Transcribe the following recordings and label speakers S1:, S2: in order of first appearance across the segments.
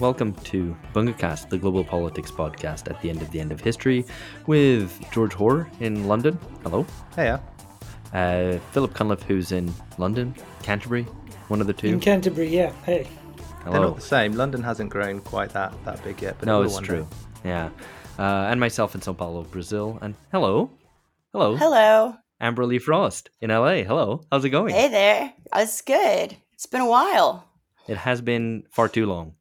S1: Welcome to BungaCast, the global politics podcast at the end of the end of history, with George Hoare in London. Hello.
S2: Hey,
S1: Uh, Philip Cunliffe, who's in London, Canterbury, one of the two.
S3: In Canterbury, yeah. Hey.
S2: they're
S1: Hello.
S2: not the same. London hasn't grown quite that that big yet. But
S1: No, it's
S2: one
S1: true.
S2: day.
S1: Yeah. Uh, and myself in Sao Paulo, Brazil. And hello. Hello.
S4: Hello.
S1: Amber A'Lee Frost in LA. Hello. How's it going?
S4: Hey there. It's good. It's been a while.
S1: It has been far too long.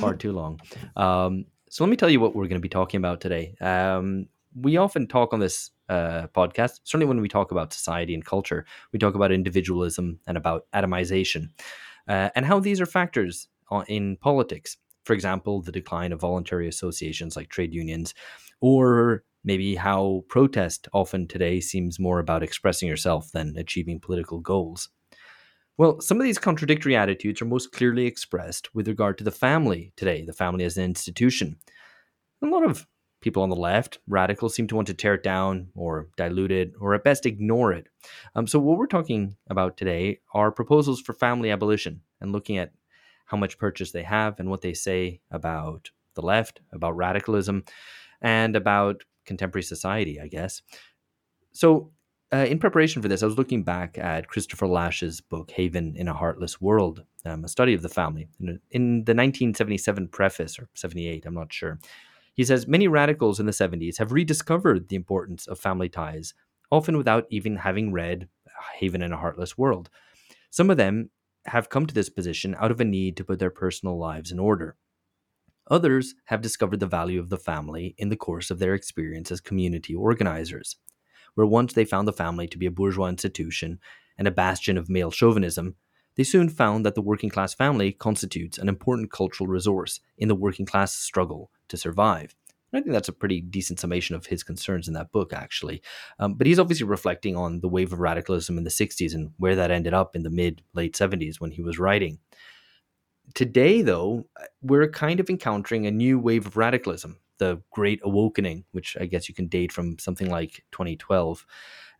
S1: Far too long. Um, so let me tell you what we're going to be talking about today. Um, we often talk on this uh, podcast, certainly when we talk about society and culture, we talk about individualism and about atomization uh, and how these are factors in politics. For example, the decline of voluntary associations like trade unions, or maybe how protest often today seems more about expressing yourself than achieving political goals. Well, some of these contradictory attitudes are most clearly expressed with regard to the family today, the family as an institution. A lot of people on the left, radicals, seem to want to tear it down or dilute it or at best ignore it. Um, so, what we're talking about today are proposals for family abolition and looking at how much purchase they have and what they say about the left, about radicalism, and about contemporary society, I guess. So, uh, in preparation for this, I was looking back at Christopher Lasch's book, Haven in a Heartless World, um, a study of the family. In, in the 1977 preface, or 78, I'm not sure, he says many radicals in the 70s have rediscovered the importance of family ties, often without even having read Haven in a Heartless World. Some of them have come to this position out of a need to put their personal lives in order. Others have discovered the value of the family in the course of their experience as community organizers where once they found the family to be a bourgeois institution and a bastion of male chauvinism, they soon found that the working class family constitutes an important cultural resource in the working class struggle to survive. I think that's a pretty decent summation of his concerns in that book, actually. Um, but he's obviously reflecting on the wave of radicalism in the 60s and where that ended up in the mid, late 70s when he was writing. Today, though, we're kind of encountering a new wave of radicalism, the Great Awakening, which I guess you can date from something like 2012.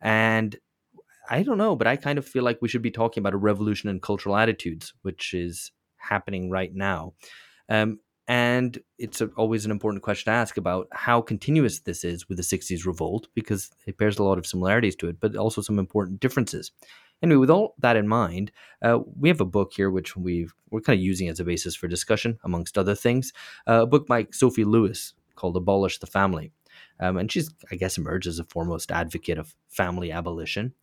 S1: And I don't know, but I kind of feel like we should be talking about a revolution in cultural attitudes, which is happening right now. Um, and it's a, always an important question to ask about how continuous this is with the 60s revolt, because it bears a lot of similarities to it, but also some important differences. Anyway, with all that in mind, uh, we have a book here which we've, we're kind of using as a basis for discussion, amongst other things. Uh, a book by Sophie Lewis called Abolish the Family. Um, and she's, I guess, emerged as a foremost advocate of family abolition.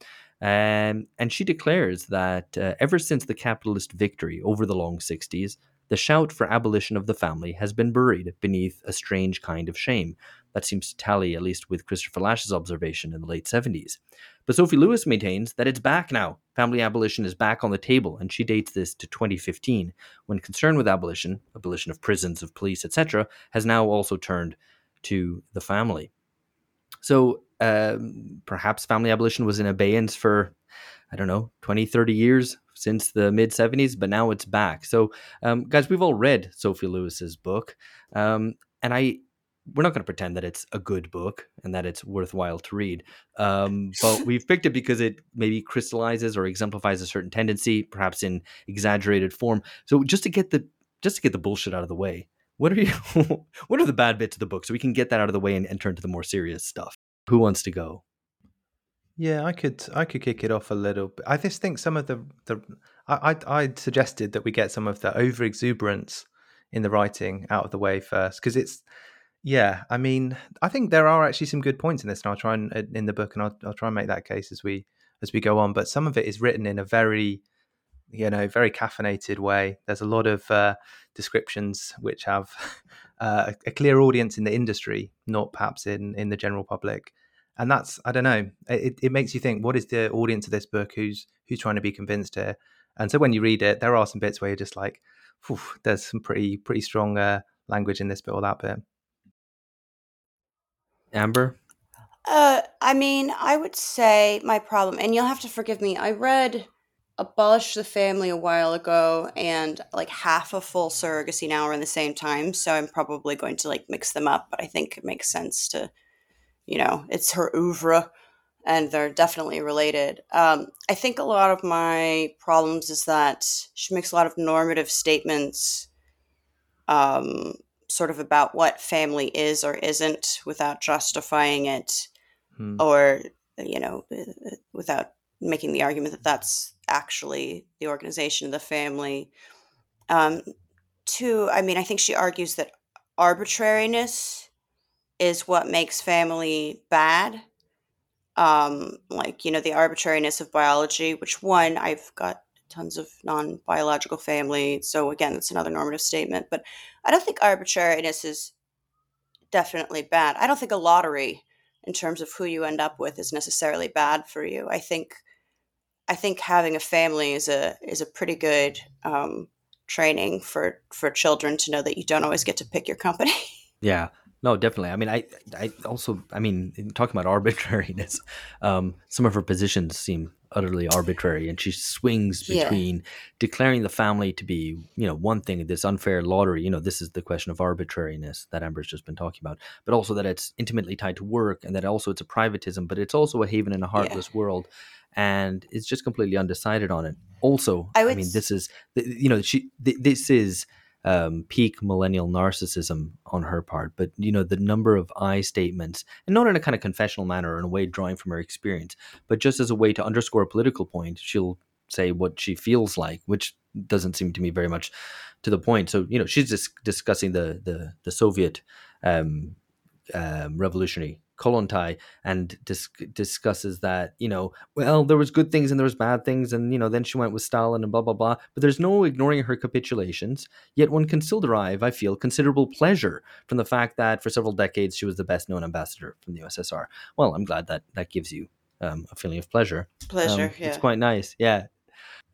S1: Um, and she declares that uh, ever since the capitalist victory over the long 60s, the shout for abolition of the family has been buried beneath a strange kind of shame. That seems to tally, at least, with Christopher Lasch's observation in the late 70s. But Sophie Lewis maintains that it's back now. Family abolition is back on the table, and she dates this to 2015, when concern with abolition, abolition of prisons, of police, etc., has now also turned to the family. So um, perhaps family abolition was in abeyance for, I don't know, 20, 30 years since the mid 70s, but now it's back. So, um, guys, we've all read Sophie Lewis's book, um, and I. We're not going to pretend that it's a good book and that it's worthwhile to read, um, but we've picked it because it maybe crystallizes or exemplifies a certain tendency, perhaps in exaggerated form. So, just to get the just to get the bullshit out of the way, what are you? what are the bad bits of the book so we can get that out of the way and, and turn to the more serious stuff? Who wants to go?
S2: Yeah, I could I could kick it off a little bit. I just think some of the the I I I'd suggested that we get some of the over exuberance in the writing out of the way first because it's yeah. I mean, I think there are actually some good points in this, and I'll try and in the book, and I'll I'll try and make that case as we as we go on. But some of it is written in a very you know very caffeinated way. There's a lot of uh, descriptions which have uh, a clear audience in the industry, not perhaps in in the general public. and that's I don't know. It, it makes you think: what is the audience of this book? Who's who's trying to be convinced here? And so when you read it, there are some bits where you're just like, there's some pretty pretty strong uh, language in this bit or that bit.
S1: Amber,
S4: Uh, I mean, I would say my problem, and you'll have to forgive me. I read Abolish the Family a while ago, and like half a full surrogacy now are in the same time. So I'm probably going to like mix them up, but I think it makes sense to, you know, it's her oeuvre, and they're definitely related. Um, I think a lot of my problems is that she makes a lot of normative statements, um, sort of about what family is or isn't, without justifying it
S2: Hmm.
S4: or you know uh, without making the argument that that's actually the organization of the family um two i mean i think she argues that arbitrariness is what makes family bad um like you know the arbitrariness of biology which one i've got tons of non-biological family so again it's another normative statement but i don't think arbitrariness is definitely bad i don't think a lottery in terms of who you end up with is necessarily bad for you. I think I think having a family is a is a pretty good um, training for for children to know that you don't always get to pick your company.
S1: Yeah, no, definitely. I mean, I, I also, I mean, talking about arbitrariness, um, some of her positions seem utterly arbitrary, and she swings
S4: Yeah.
S1: between declaring the family to be, you know, one thing, this unfair lottery. You know, this is the question of arbitrariness that Amber's just been talking about, but also that it's intimately tied to work, and that also it's a privatism, but it's also a haven in a heartless world, and it's just completely undecided on it. Also,
S4: I
S1: I, mean,
S4: s-
S1: this is, you know, she, th- this is um, peak millennial narcissism on her part, but you know the number of I statements, and not in a kind of confessional manner, or in a way drawing from her experience, but just as a way to underscore a political point, she'll say what she feels like, which doesn't seem to me very much to the point. So you know she's just discussing the the the Soviet um, um, revolutionary Kollontai and dis- discusses that you know well there was good things and there was bad things and you know then she went with Stalin and blah blah blah but there's no ignoring her capitulations yet one can still derive I feel considerable pleasure from the fact that for several decades she was the best known ambassador from the USSR well I'm glad that that gives you um, a feeling of pleasure
S4: Pleasure,
S1: um,
S4: yeah.
S1: It's quite nice, yeah.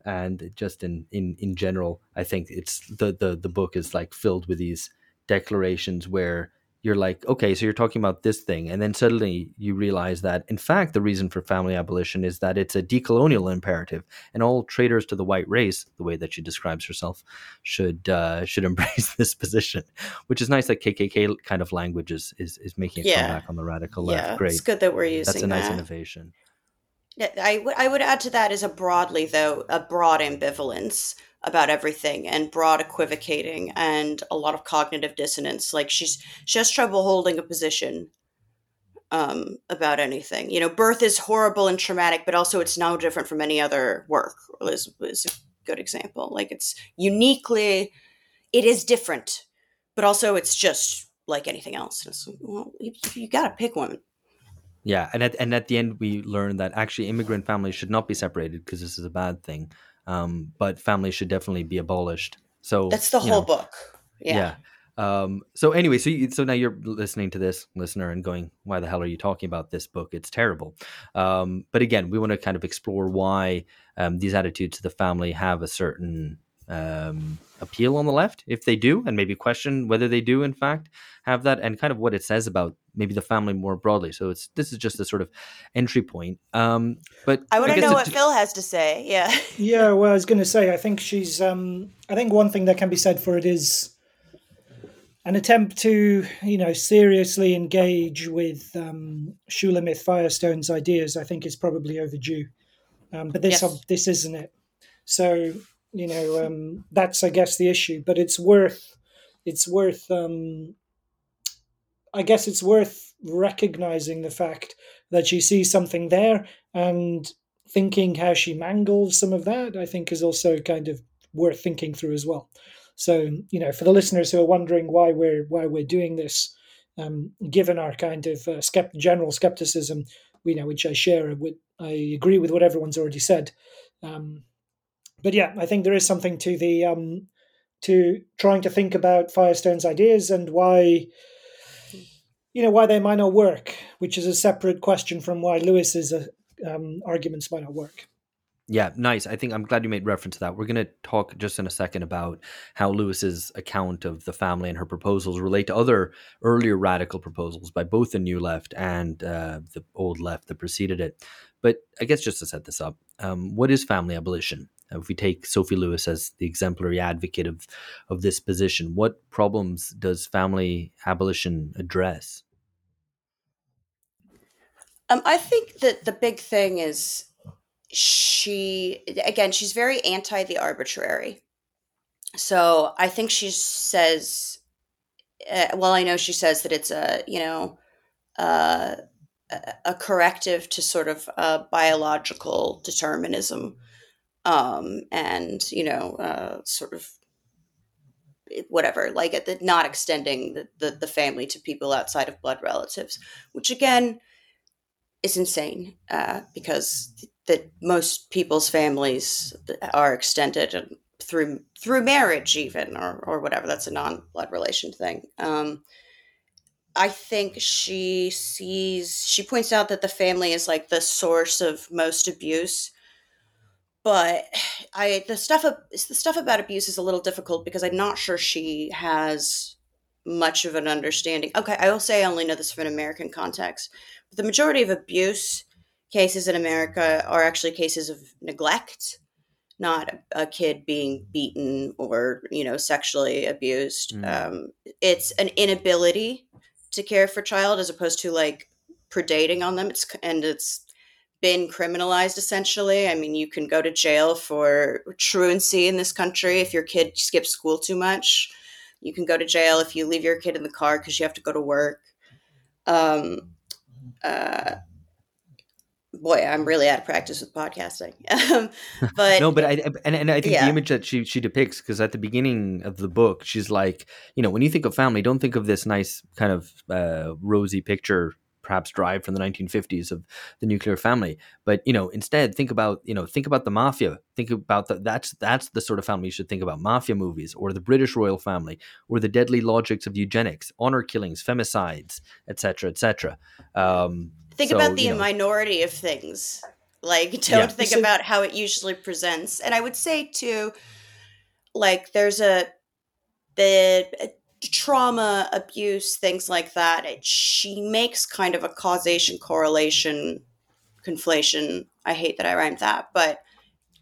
S1: And just in in in general, I think it's the the the book is like filled with these declarations where you're like, okay, so you're talking about this thing, and then suddenly you realize that in fact the reason for family abolition is that it's a decolonial imperative, and all traitors to the white race, the way that she describes herself, should uh, should embrace this position, which is nice that KKK kind of language is is, is making a
S4: Yeah.
S1: comeback on the radical
S4: yeah,
S1: left. Great,
S4: it's good that we're using that.
S1: that's a nice
S4: that.
S1: innovation.
S4: Yeah, I would I would add to that is a broadly though a broad ambivalence about everything and broad equivocating and a lot of cognitive dissonance. Like she's she has trouble holding a position um, about anything. You know, birth is horrible and traumatic, but also it's no different from any other work. Is is a good example. Like it's uniquely, it is different, but also it's just like anything else. It's, well, you, you got to pick one.
S1: Yeah, and at and at the end we learn that actually immigrant families should not be separated because this is a bad thing, um, but family should definitely be abolished. So
S4: That's the whole
S1: know,
S4: book. Yeah.
S1: Yeah. Um, so anyway, so you, so now you're listening to this listener and going, "Why the hell are you talking about this book? It's terrible." Um, but again, we want to kind of explore why um, these attitudes to the family have a certain um, appeal on the left, if they do, and maybe question whether they do, in fact, have that, and kind of what it says about maybe the family more broadly. So it's this is just a sort of entry point. Um, but
S4: I want to know
S1: it-
S4: what Phil has to say. Yeah.
S3: Yeah, well, I was going to say, I think she's. Um, I think one thing that can be said for it is an attempt to, you know, seriously engage with um, Shulamith Firestone's ideas. I think is probably overdue, um, but this
S4: Yes.
S3: this isn't it. So you know, um, that's I guess the issue. But it's worth. It's worth. Um, I guess it's worth recognizing the fact that she sees something there and thinking how she mangles some of that, I think is also kind of worth thinking through as well. So, you know, for the listeners who are wondering why we're why we're doing this, um, given our kind of uh, skept- general skepticism, you know, which I share with, I agree with what everyone's already said. Um, but yeah, I think there is something to the um, to trying to think about Firestone's ideas and why you know why they might not work, which is a separate question from why Lewis's uh, um, arguments might not work.
S1: Yeah, nice. I think I'm glad you made reference to that. We're going to talk just in a second about how Lewis's account of the family and her proposals relate to other earlier radical proposals by both the New Left and uh, the Old Left that preceded it. But I guess just to set this up, um, what is family abolition? If we take Sophie Lewis as the exemplary advocate of of this position, what problems does family abolition address?
S4: Um, I think that the big thing is she again she's very anti the arbitrary so i think she says uh, well i know she says that it's a you know uh, a corrective to sort of uh, biological determinism um, and you know uh, sort of whatever like the, not extending the, the, the family to people outside of blood relatives which again is insane uh, because that most people's families are extended through through marriage even or or whatever that's a non blood relation thing. Um, i think she sees she points out that the family is like the source of most abuse but i the stuff the stuff about abuse is a little difficult because i'm not sure she has much of an understanding okay i will say i only know this from an american context but the majority of abuse cases in America are actually cases of neglect, not a kid being beaten or you know sexually abused. Mm. Um, it's an inability to care for child as opposed to like predating on them. It's and it's been criminalized essentially. I mean, you can go to jail for truancy in this country if your kid skips school too much. You can go to jail if you leave your kid in the car because you have to go to work. Um, uh, boy, I'm really out of practice with podcasting. Um, but
S1: no, but I and, and I think yeah. the image that she she depicts because at the beginning of the book, she's like, you know, when you think of family, don't think of this nice kind of uh, rosy picture. Perhaps drive from the 1950s of the nuclear family, but you know, instead think about you know think about the mafia. Think about the, that's that's the sort of family you should think about: mafia movies, or the British royal family, or the deadly logics of eugenics, honor killings, femicides, etc., etc. Um,
S4: think so, about the you know, minority of things like don't yeah. think so, about how it usually presents and i would say too like there's a the trauma abuse things like that it, she makes kind of a causation correlation conflation i hate that i rhymed that but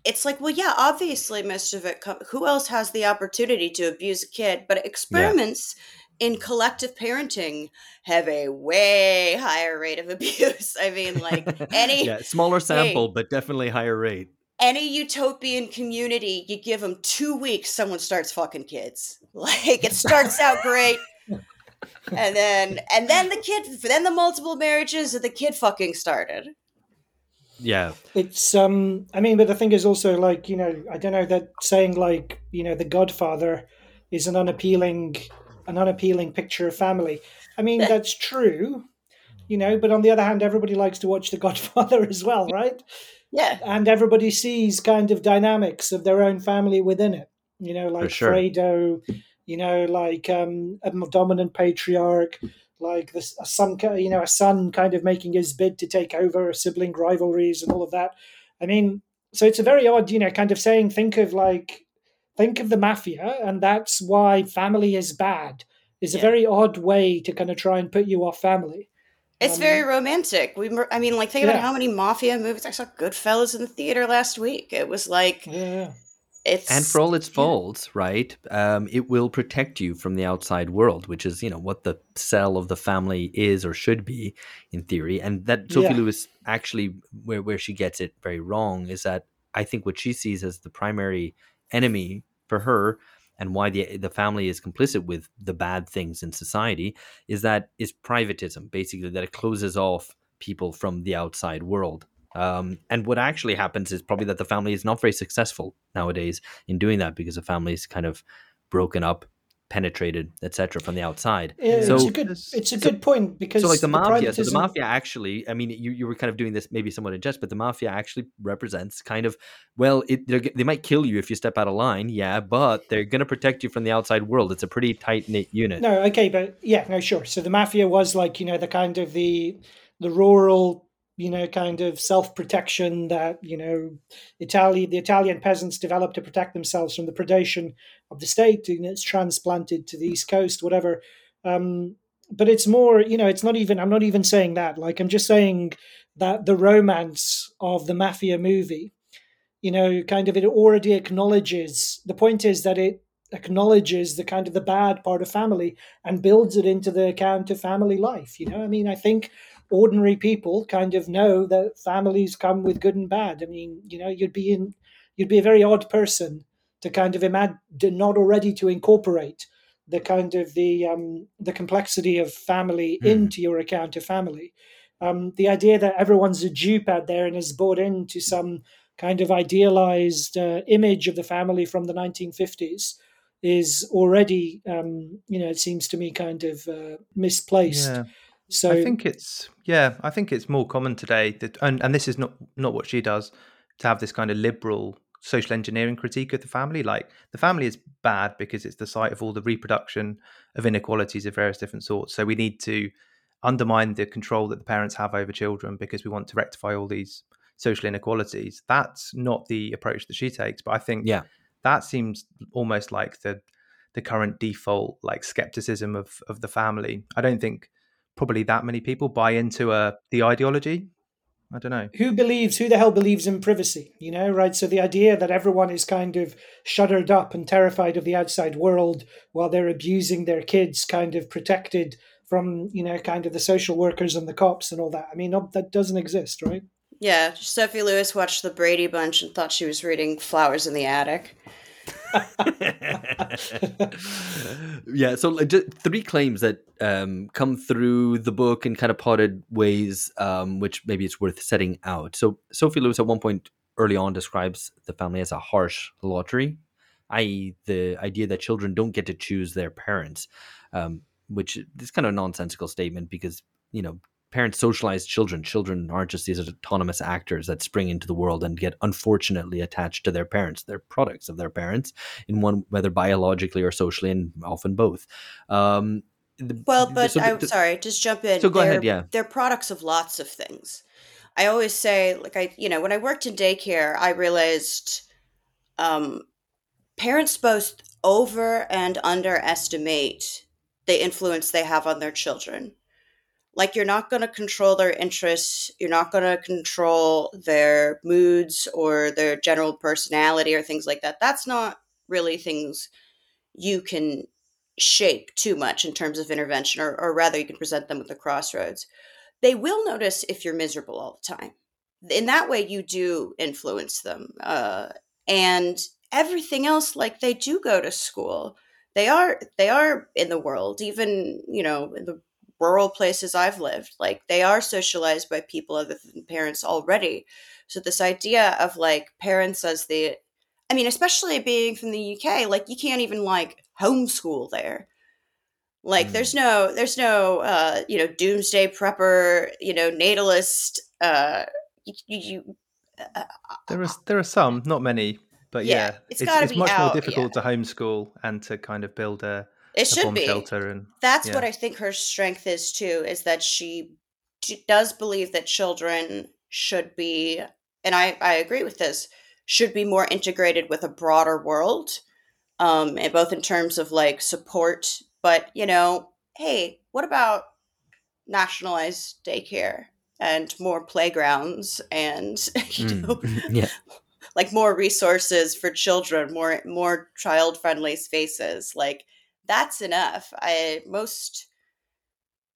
S4: it's like well yeah obviously most of it who else has the opportunity to abuse a kid but experiments yeah in collective parenting have a way higher rate of abuse. I mean, like any
S1: yeah, smaller sample, hey, but definitely higher rate.
S4: Any utopian community, you give them two weeks, someone starts fucking kids. Like it starts out great, and then and then the kid, then the multiple marriages, and the kid fucking started.
S1: Yeah,
S3: it's um. I mean, but the thing is also like you know, I don't know that saying like you know, the Godfather is an unappealing an unappealing picture of family. I mean, that's true, you know, but on the other hand, everybody likes to watch The Godfather as well, right?
S4: Yeah.
S3: And everybody sees kind of dynamics of their own family within it, you know, like sure. Fredo, you know, like um, a dominant patriarch, like this, a son, you know, a son kind of making his bid to take over sibling rivalries and all of that. I mean, so it's a very odd, you know, kind of saying, think of like think of the mafia, and that's why family is bad. Is yeah. a very odd way to kind of try and put you off family.
S4: It's um, very romantic. We, I mean, like think yeah. about how many mafia movies I saw. Goodfellas in the theater last week. It was like,
S3: yeah.
S4: It's,
S1: and for all its faults, right? Um, it will protect you from the outside world, which is you know what the cell of the family is or should be in theory. And that Sophie yeah. Lewis actually, where where she gets it very wrong is that I think what she sees as the primary enemy for her and why the the family is complicit with the bad things in society is that is privatism basically that it closes off people from the outside world. Um, and what actually happens is probably that the family is not very successful nowadays in doing that because the family is kind of broken up penetrated, etc., from the outside.
S3: Yeah,
S1: So-
S3: it's a good it's a good point because
S1: so like the mafia so the mafia actually i mean you, you were kind of doing this maybe somewhat in jest but the mafia actually represents kind of well it, they might kill you if you step out of line yeah but they're going to protect you from the outside world it's a pretty tight-knit unit
S3: No, okay, but yeah, no, sure. So the mafia was like you know the kind of the the rural you know kind of self protection that you know Italy the Italian peasants developed to protect themselves from the predation of the state and it's transplanted to the east coast, whatever. Um, but it's more you know it's not even I'm not even saying that. Like I'm just saying that the romance of the mafia movie, you know, kind of it already acknowledges. The point is that it acknowledges the kind of the bad part of family and builds it into the account of family life you know i mean i think ordinary people kind of know that families come with good and bad i mean you know you'd be in you'd be a very odd person to kind of imagine not already to incorporate the kind of the um the complexity of family
S1: Hmm.
S3: into your account of family um the idea that everyone's a dupe out there and is bought into some kind of idealized uh, image of the family from the 1950s is already, um, you know, it seems to me kind of uh, misplaced.
S2: Yeah.
S3: So
S2: I think it's yeah, I think it's more common today that and, and this is not not what she does to have this kind of liberal social engineering critique of the family. Like the family is bad because it's the site of all the reproduction of inequalities of various different sorts. So we need to undermine the control that the parents have over children because we want to rectify all these social inequalities. That's not the approach that she takes. But I think
S1: Yeah.
S2: that seems almost like the the current default like skepticism of of the family. I don't think probably that many people buy into uh, the ideology. I don't know.
S3: who believes, who the hell believes in privacy, you know, right? So the idea that everyone is kind of shuttered up and terrified of the outside world while they're abusing their kids, kind of protected from, you know, kind of the social workers and the cops and all that. I mean, that doesn't exist, right?
S4: Yeah, Sophie Lewis watched the Brady Bunch and thought she was reading Flowers in the Attic.
S1: Yeah so three claims that um, come through the book in kind of potted ways um, which maybe it's worth setting out. So sophie lewis at one point early on describes the family as a harsh lottery i.e the idea that children don't get to choose their parents um, which is kind of a nonsensical statement because you know parents socialize children children aren't just these autonomous actors that spring into the world and get unfortunately attached to their parents they're products of their parents in one whether biologically or socially and often both um
S4: Well, but
S1: so
S4: I'm sorry, just jump in.
S1: So go ahead,
S4: They're-
S1: yeah.
S4: They're products of lots of things. I always say, like I, you know, when I worked in daycare, I realized um, parents both over and underestimate the influence they have on their children. Like you're not going to control their interests, you're not going to control their moods or their general personality or things like that. That's not really things you can shape too much in terms of intervention, or, or rather, you can present them with a crossroads. They will notice if you're miserable all the time. In that way, you do influence them. Uh, and everything else, like they do go to school. They are they are in the world, even you know in the rural places I've lived. Like they are socialized by people other than parents already. So this idea of like parents as the I mean, especially being from the UK, like you can't even like homeschool there. Like
S1: Mm.
S4: there's no there's no uh, you know, doomsday prepper, you know, natalist uh you, you, you uh,
S2: There are there are some, not many, but
S4: Yeah,
S2: yeah,
S4: it's
S2: it's, it's much
S4: out,
S2: more difficult to homeschool and to kind of build a,
S4: it should be.
S2: shelter and
S4: That's
S2: yeah.
S4: what I think her strength is too, is that she d- does believe that children should be, and I, I agree with this, should be more integrated with a broader world, um, and both in terms of like support, but you know, hey, what about nationalized daycare and more playgrounds and you know,
S1: Mm, yeah
S4: like more resources for children, more more child friendly spaces. Like that's enough. I most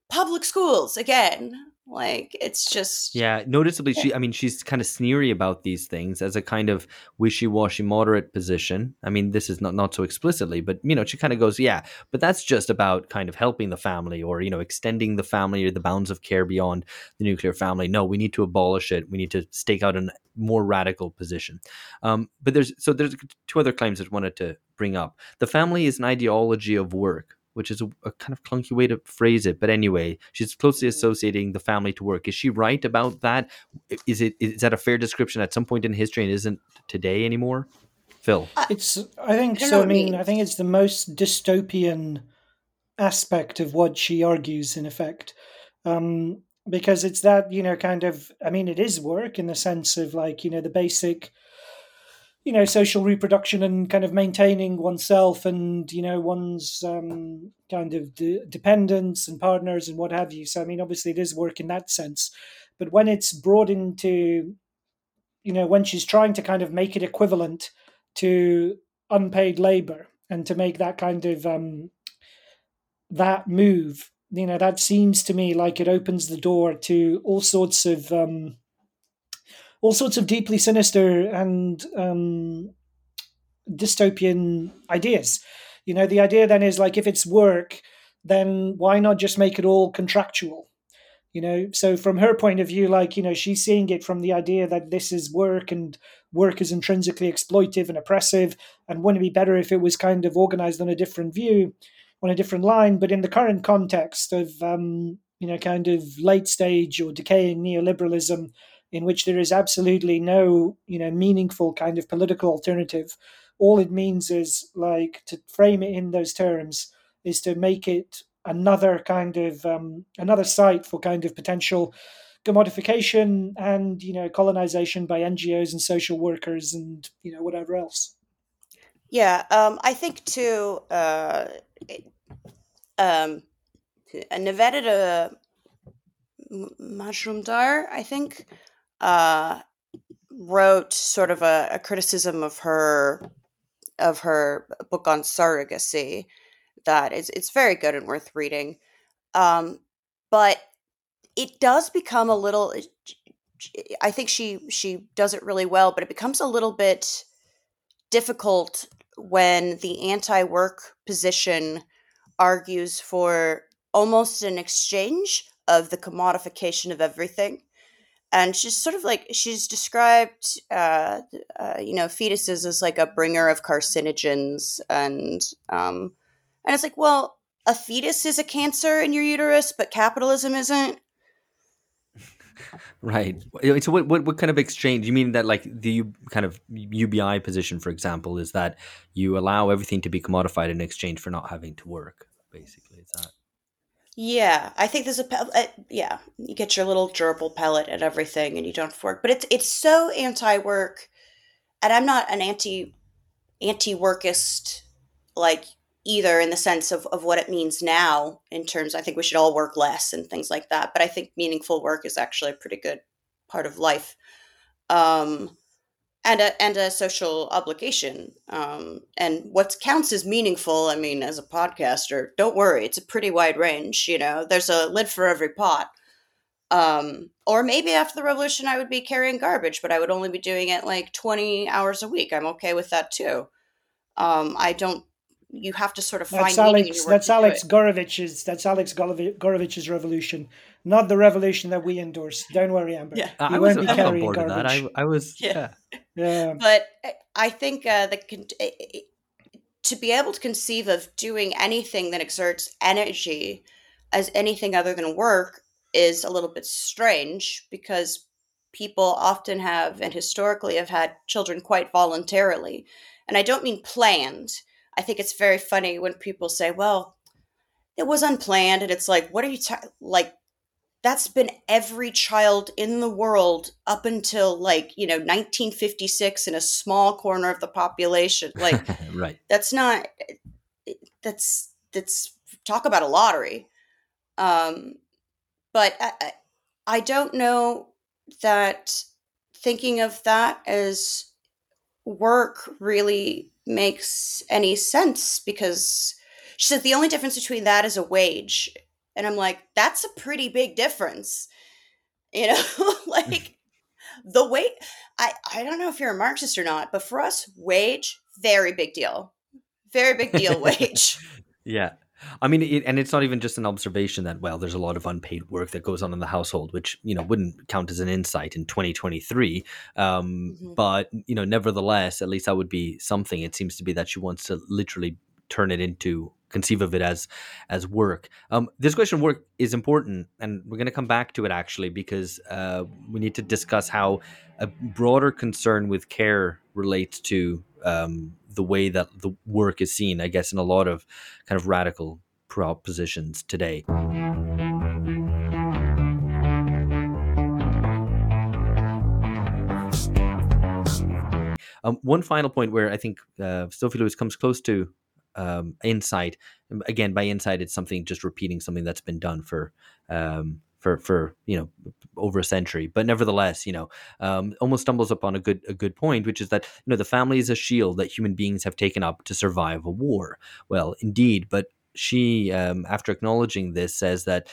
S4: public schools again Like it's just
S1: Yeah, noticeably, she. I mean, she's kind of sneery about these things as a kind of wishy-washy moderate position. I mean, this is not not so explicitly, but you know, she kind of goes, "Yeah, but that's just about kind of helping the family, or you know, extending the family or the bounds of care beyond the nuclear family. No, we need to abolish it. We need to stake out a more radical position." Um, but there's so there's two other claims that I wanted to bring up. The family is an ideology of work which is a, a, kind of clunky way to phrase it. But anyway, she's closely
S4: Mm-hmm.
S1: associating the family to work. Is she right about that? Is it is that a fair description at some point in history and isn't today anymore? Phil.
S3: It's. I think
S4: I
S3: so. I
S4: what
S3: mean, I think it's the most dystopian aspect of what she argues, in effect, um, because it's that you know kind of. I mean, it is work in the sense of like you know the basic, you know, social reproduction and kind of maintaining oneself and you know one's um, kind of de- dependents and partners and what have you. So I mean, obviously, it is work in that sense, but when it's brought into you know when she's trying to kind of make it equivalent to unpaid labor and to make that kind of um, that move you know that seems to me like it opens the door to all sorts of um, all sorts of deeply sinister and um, dystopian ideas. You know the idea then is like if it's work then why not just make it all contractual? You know so from her point of view like you know she's seeing it from the idea that this is work and work is intrinsically exploitive and oppressive and wouldn't it be better if it was kind of organized on a different view on a different line? But in the current context of um, you know kind of late stage or decaying neoliberalism in which there is absolutely no you know meaningful kind of political alternative all it means is like to frame it in those terms is to make it another kind of um, another site for kind of potential commodification and you know colonization by NGOs and social workers and you know whatever else.
S4: Yeah, um, I think too. Uh, um, Nivedita Majumdar, I think, uh, wrote sort of a, a criticism of her of her book on surrogacy that is it's very good and worth reading. Um, but it does become a little. I think she she does it really well, but it becomes a little bit difficult when the anti-work position argues for almost an exchange of the commodification of everything and she's sort of like she's described uh, uh, you know fetuses as like a bringer of carcinogens and um, and it's like well a fetus is a cancer in your uterus but capitalism isn't
S1: Right. So, what, what what kind of exchange? You mean that like the kind of UBI position, for example, is that you allow everything to be commodified in exchange for not having to work? Basically, is that
S4: Yeah, I think there's a uh, yeah. You get your little gerbil pellet and everything, and you don't have to work. But it's it's so anti-work, and I'm not an anti anti-workist like either in the sense of, of what it means now in terms. I think we should all work less and things like that. But I think meaningful work is actually a pretty good part of life, um, and a and a social obligation. Um, and what counts as meaningful, I mean, as a podcaster, don't worry, it's a pretty wide range. You know, there's a lid for every pot. Um, or maybe after the revolution, I would be carrying garbage, but I would only be doing it like 20 hours a week. I'm okay with that too. Um, I don't. You have to sort of find
S3: That's
S4: meaning in
S3: Alex.
S4: your work.
S3: That's Alex
S4: it.
S3: Gourevitch's. That's Alex Golovi- Gourevitch's revolution, not the revolution that we endorse. Don't worry, Amber.
S4: Yeah.
S1: I
S3: You
S1: was,
S3: won't be
S1: I was on
S3: carrying
S1: board with that. I,
S3: garbage.
S1: I was
S4: Yeah.
S1: yeah.
S3: Yeah.
S4: but I- I think uh, the eh, eh, to be able to conceive of doing anything that exerts energy as anything other than work is a little bit strange because people often have and historically have had children quite voluntarily and i don't mean planned i think it's very funny when people say well it was unplanned and it's like what are you ta- like that's been every child in the world up until like you know 1956 in a small corner of the population. Like
S1: right.
S4: that's not that's that's talk about a lottery. Um but I, I- I don't know that thinking of that as work really makes any sense because she said the only difference between that is a wage and i'm like that's a pretty big difference You know, like the wage. I I don't know if you're a Marxist or not, but for us, wage very big deal, very big deal. Wage.
S1: Yeah. I mean, it, and it's not even just an observation that well, there's a lot of unpaid work that goes on in the household, which you know wouldn't count as an insight in 2023. Um,
S4: Mhm.
S1: But you know, nevertheless, at least that would be something. It seems to be that she wants to literally turn it into conceive of it as as work. Um, this question of work is important, and we're going to come back to it actually because uh, we need to discuss how a broader concern with care relates to um, the way that the work is seen. I guess in a lot of kind of radical propositions today. Um, one final point where I think uh, Sophie Lewis comes close to um, insight. Again, by insight, it's something just repeating something that's been done for um, for for you know over a century. But nevertheless, you know, um, almost stumbles upon a good a good point, which is that you know the family is a shield that human beings have taken up to survive a war. Well, indeed, but she, um, after acknowledging this, says that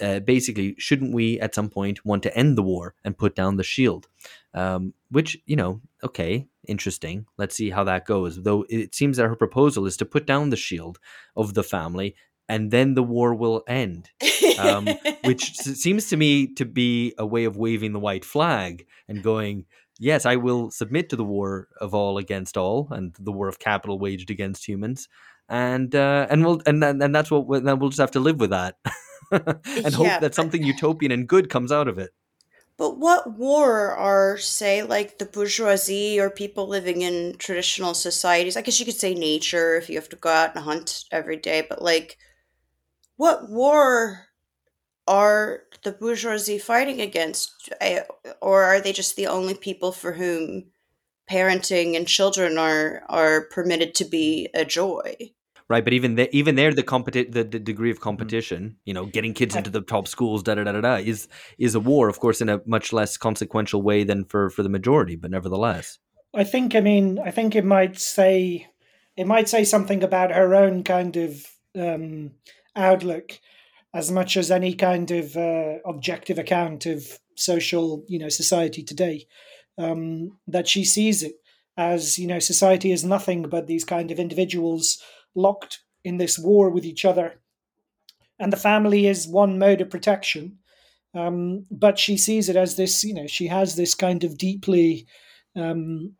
S1: uh, basically, shouldn't we at some point want to end the war and put down the shield? Um, which, you know, okay, interesting. Let's see how that goes. Though it seems that her proposal is to put down the shield of the family and then the war will end, um, which seems to me to be a way of waving the white flag and going, yes, I will submit to the war of all against all and the war of capital waged against humans. And uh, and we'll and and and that's what we- then we'll just have to live with that, and hope that something utopian and good comes out of it.
S4: But what war are, say, like the bourgeoisie or people living in traditional societies? I guess you could say nature if you have to go out and hunt every day, but like, what war are the bourgeoisie fighting against? I- Or are they just the only people for whom parenting and children are, are permitted to be a joy?
S1: Right? But even the, even there, the competi- the, the degree of competition, you know, getting kids into the top schools, da da da da da, is is a war, of course, in a much less consequential way than for for the majority, but nevertheless,
S3: I think. I mean, I think it might say it might say something about her own kind of um, outlook, as much as any kind of uh, objective account of social, you know, society today. Um, that she sees it as you know, society is nothing but these kind of individuals locked in this war with each other, and the family is one mode of protection. Um, but she sees it as this, you know, she has this kind of deeply um,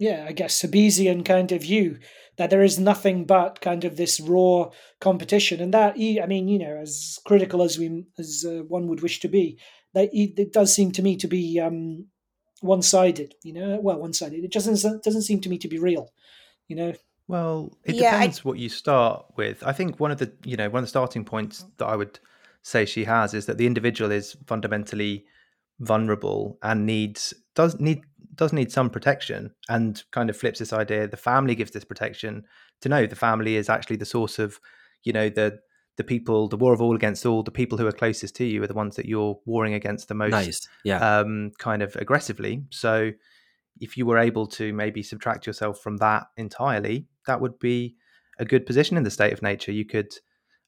S3: yeah, I guess Hobbesian kind of view that there is nothing but kind of this raw competition, and that I mean, you know, as critical as we as uh, one would wish to be, that it, it does seem to me to be um, one-sided. You know, well, one-sided. It doesn't doesn't seem to me to be real. You know,
S2: Well, it
S4: Yeah, I-
S2: depends what you start with. I think one of the you know one of the starting points that I would say she has is that the individual is fundamentally vulnerable and needs does need does need some protection and kind of flips this idea the family gives this protection to know the family is actually the source of you know the the people the war of all against all the people who are closest to you are the ones that you're warring against the most
S1: nice, yeah,
S2: um, kind of aggressively. So if you were able to maybe subtract yourself from that entirely, that would be a good position in the state of nature. You could,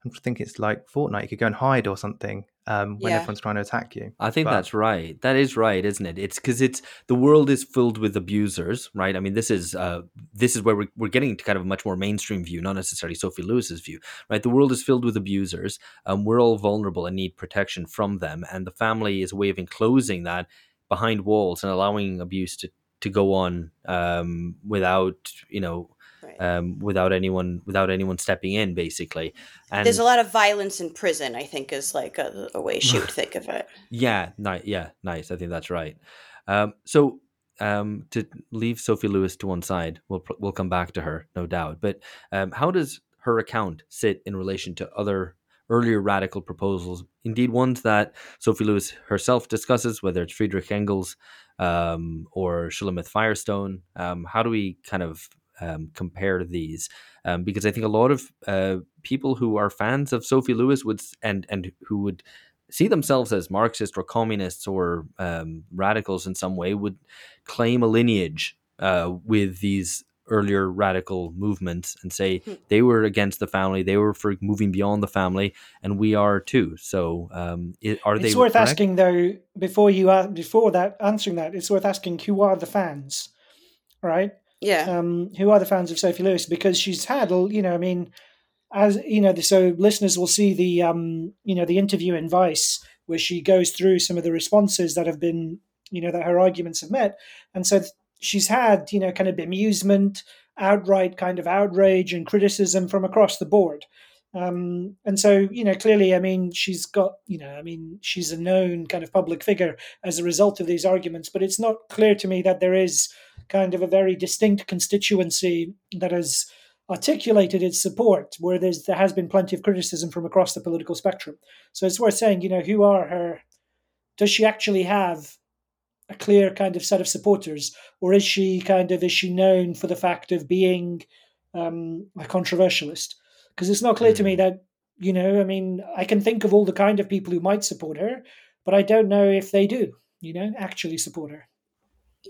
S2: I think it's like Fortnite, you could go and hide or something um, when
S4: Yeah.
S2: everyone's trying to attack you.
S1: I think
S2: but-
S1: that's right. That is right, isn't it? It's because it's the world is filled with abusers, right? I mean, this is uh, this is where we're, we're getting to kind of a much more mainstream view, not necessarily Sophie Lewis's view, right? The world is filled with abusers. Um, we're all vulnerable and need protection from them, and the family is a way of enclosing that behind walls and allowing abuse to to go on um, without you know
S4: Right.
S1: um, without anyone without anyone stepping in, basically. And
S4: There's a lot of violence in prison, I think, is like a, a way she would think of it.
S1: Yeah, ni- yeah, nice. I think that's right. Um, so um, to leave Sophie Lewis to one side, we'll we'll come back to her, no doubt. But um, how does her account sit in relation to other earlier radical proposals? Indeed, ones that Sophie Lewis herself discusses, whether it's Friedrich Engels um, or Shulamith Firestone. Um, how do we kind of um, compare these? Um, because I think a lot of uh, people who are fans of Sophie Lewis would and and who would see themselves as Marxists or communists or um, radicals in some way would claim a lineage uh, with these earlier radical movements and say
S4: Hmm.
S1: they were against the family, they were for moving beyond the family, and we are too. So, um, i- are they?
S3: It's worth
S1: correct?
S3: asking though before you a- before that answering that. It's worth asking who are the fans, right?
S4: Yeah.
S3: um, who are the fans of Sophie Lewis because she's had, a- you know, I mean, as you know, so listeners will see the, um, you know, the interview in Vice where she goes through some of the responses that have been, you know, that her arguments have met, and so th- she's had, you know, kind of bemusement, outright kind of outrage and criticism from across the board. Um, and so, you know, clearly, I mean, she's got, you know, I mean, she's a known kind of public figure as a result of these arguments, but it's not clear to me that there is kind of a very distinct constituency that has articulated its support, where there's there has been plenty of criticism from across the political spectrum. So it's worth saying, you know, who are her? Does she actually have a clear kind of set of supporters, or is she kind of is she known for the fact of being um, a controversialist? Because it's not clear to me that you know. I mean, I can think of all the kind of people who might support her, but I don't know if they do. You know, actually support her.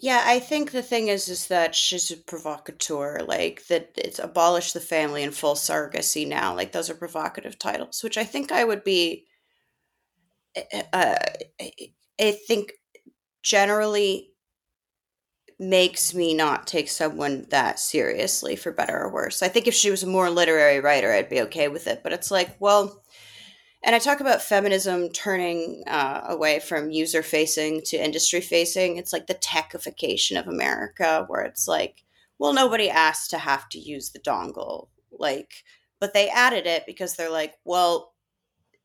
S4: Yeah, I think the thing is, is that she's a provocateur. Like that, it's abolish the family and full surrogacy now. Like those are provocative titles, which I think I would be. Uh, I think generally makes me not take someone that seriously, for better or worse. I think if she was a more literary writer, I'd be okay with it. But it's like, well, and I talk about feminism turning uh, away from user facing to industry facing. It's like the techification of America, where it's like, well, nobody asked to have to use the dongle, like, but they added it because they're like, well,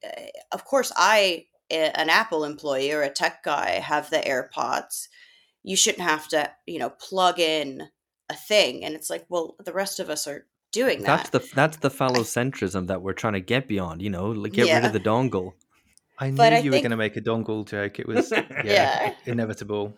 S4: uh, of course, I, an Apple employee or a tech guy, have the AirPods. You shouldn't have to, you know, plug in a thing, and it's like, well, the rest of us are doing
S1: That's
S4: that.
S1: That's the that's the phallocentrism that we're trying to get beyond. You know, like get rid of the dongle.
S2: I knew
S4: But I
S2: you were going to make a dongle joke. It was yeah,
S4: Yeah.
S2: inevitable.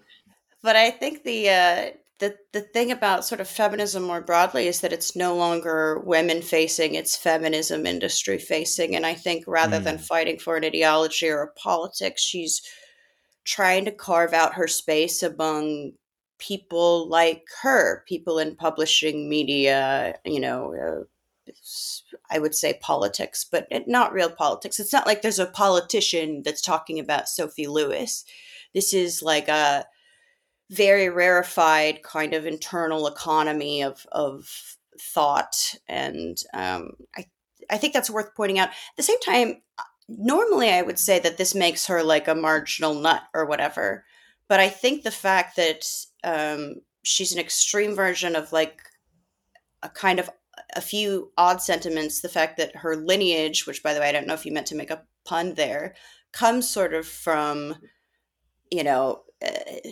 S4: but I think the uh, the the thing about sort of feminism more broadly is that it's no longer women facing; it's feminism industry facing. And I think rather than
S1: Mm.
S4: fighting for an ideology or a politics, she's trying to carve out her space among people like her, people in publishing media. You know. Uh, I would say politics, but it- not real politics. It's not like there's a politician that's talking about Sophie Lewis. This is like a very rarefied kind of internal economy of of thought, and um, I I think that's worth pointing out. At the same time, uh, normally I would say that this makes her like a marginal nut or whatever, but I think the fact that um, she's an extreme version of like a kind of a few odd sentiments. The fact that her lineage, which by the way I don't know if you meant to make a pun there, comes sort of from you know. Uh,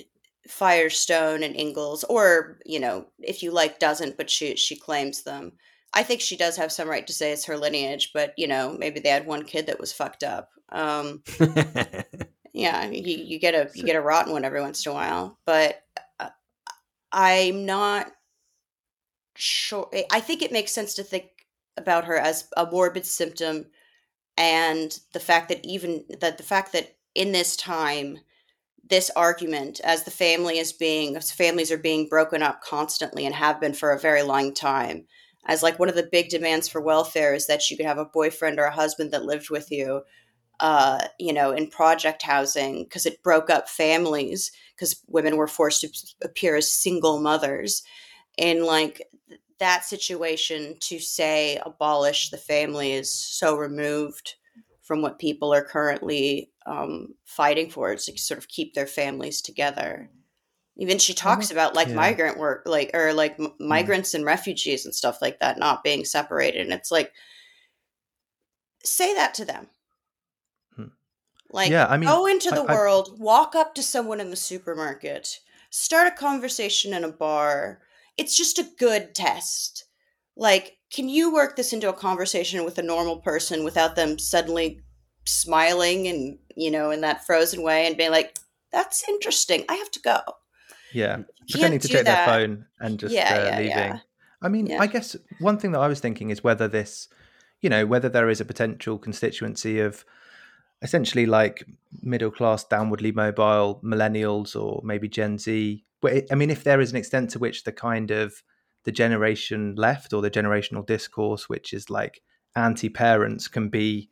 S4: Firestone and Engels, or you know, if you like, doesn't, but she she claims them. I think she does have some right to say it's her lineage, but you know, maybe they had one kid that was fucked up. Um, yeah, you, you get a you get a rotten one every once in a while, but uh, I'm not sure. I think it makes sense to think about her as a morbid symptom, and the fact that even that the fact that in this time this argument as the family is being families are being broken up constantly and have been for a very long time as like one of the big demands for welfare is that you could have a boyfriend or a husband that lived with you uh, you know in project housing because it broke up families because women were forced to appear as single mothers. In like that situation to say abolish the family is so removed from what people are currently um, fighting for is to sort of keep their families together. Even she talks about like
S2: yeah.
S4: migrant work, like or like m- migrants and refugees and stuff like that not being separated, and it's like say that to them.
S2: Hmm.
S4: Like,
S2: Yeah, I mean,
S4: go into the
S2: I- I-
S4: world, walk up to someone in the supermarket, start a conversation in a bar. It's just a good test. Like, can you work this into a conversation with a normal person without them suddenly smiling and, you know, in that frozen way and being like, that's interesting. I have to go.
S2: Yeah, pretending to check
S4: that.
S2: their phone and just
S4: Yeah,
S2: uh,
S4: yeah,
S2: leaving.
S4: yeah.
S2: I mean. I guess one thing that I was thinking is whether this, you know, whether there is a potential constituency of essentially like middle class, downwardly mobile millennials or maybe Gen Z. But I mean, if there is an extent to which the kind of the generation left or the generational discourse, which is like anti-parents, can be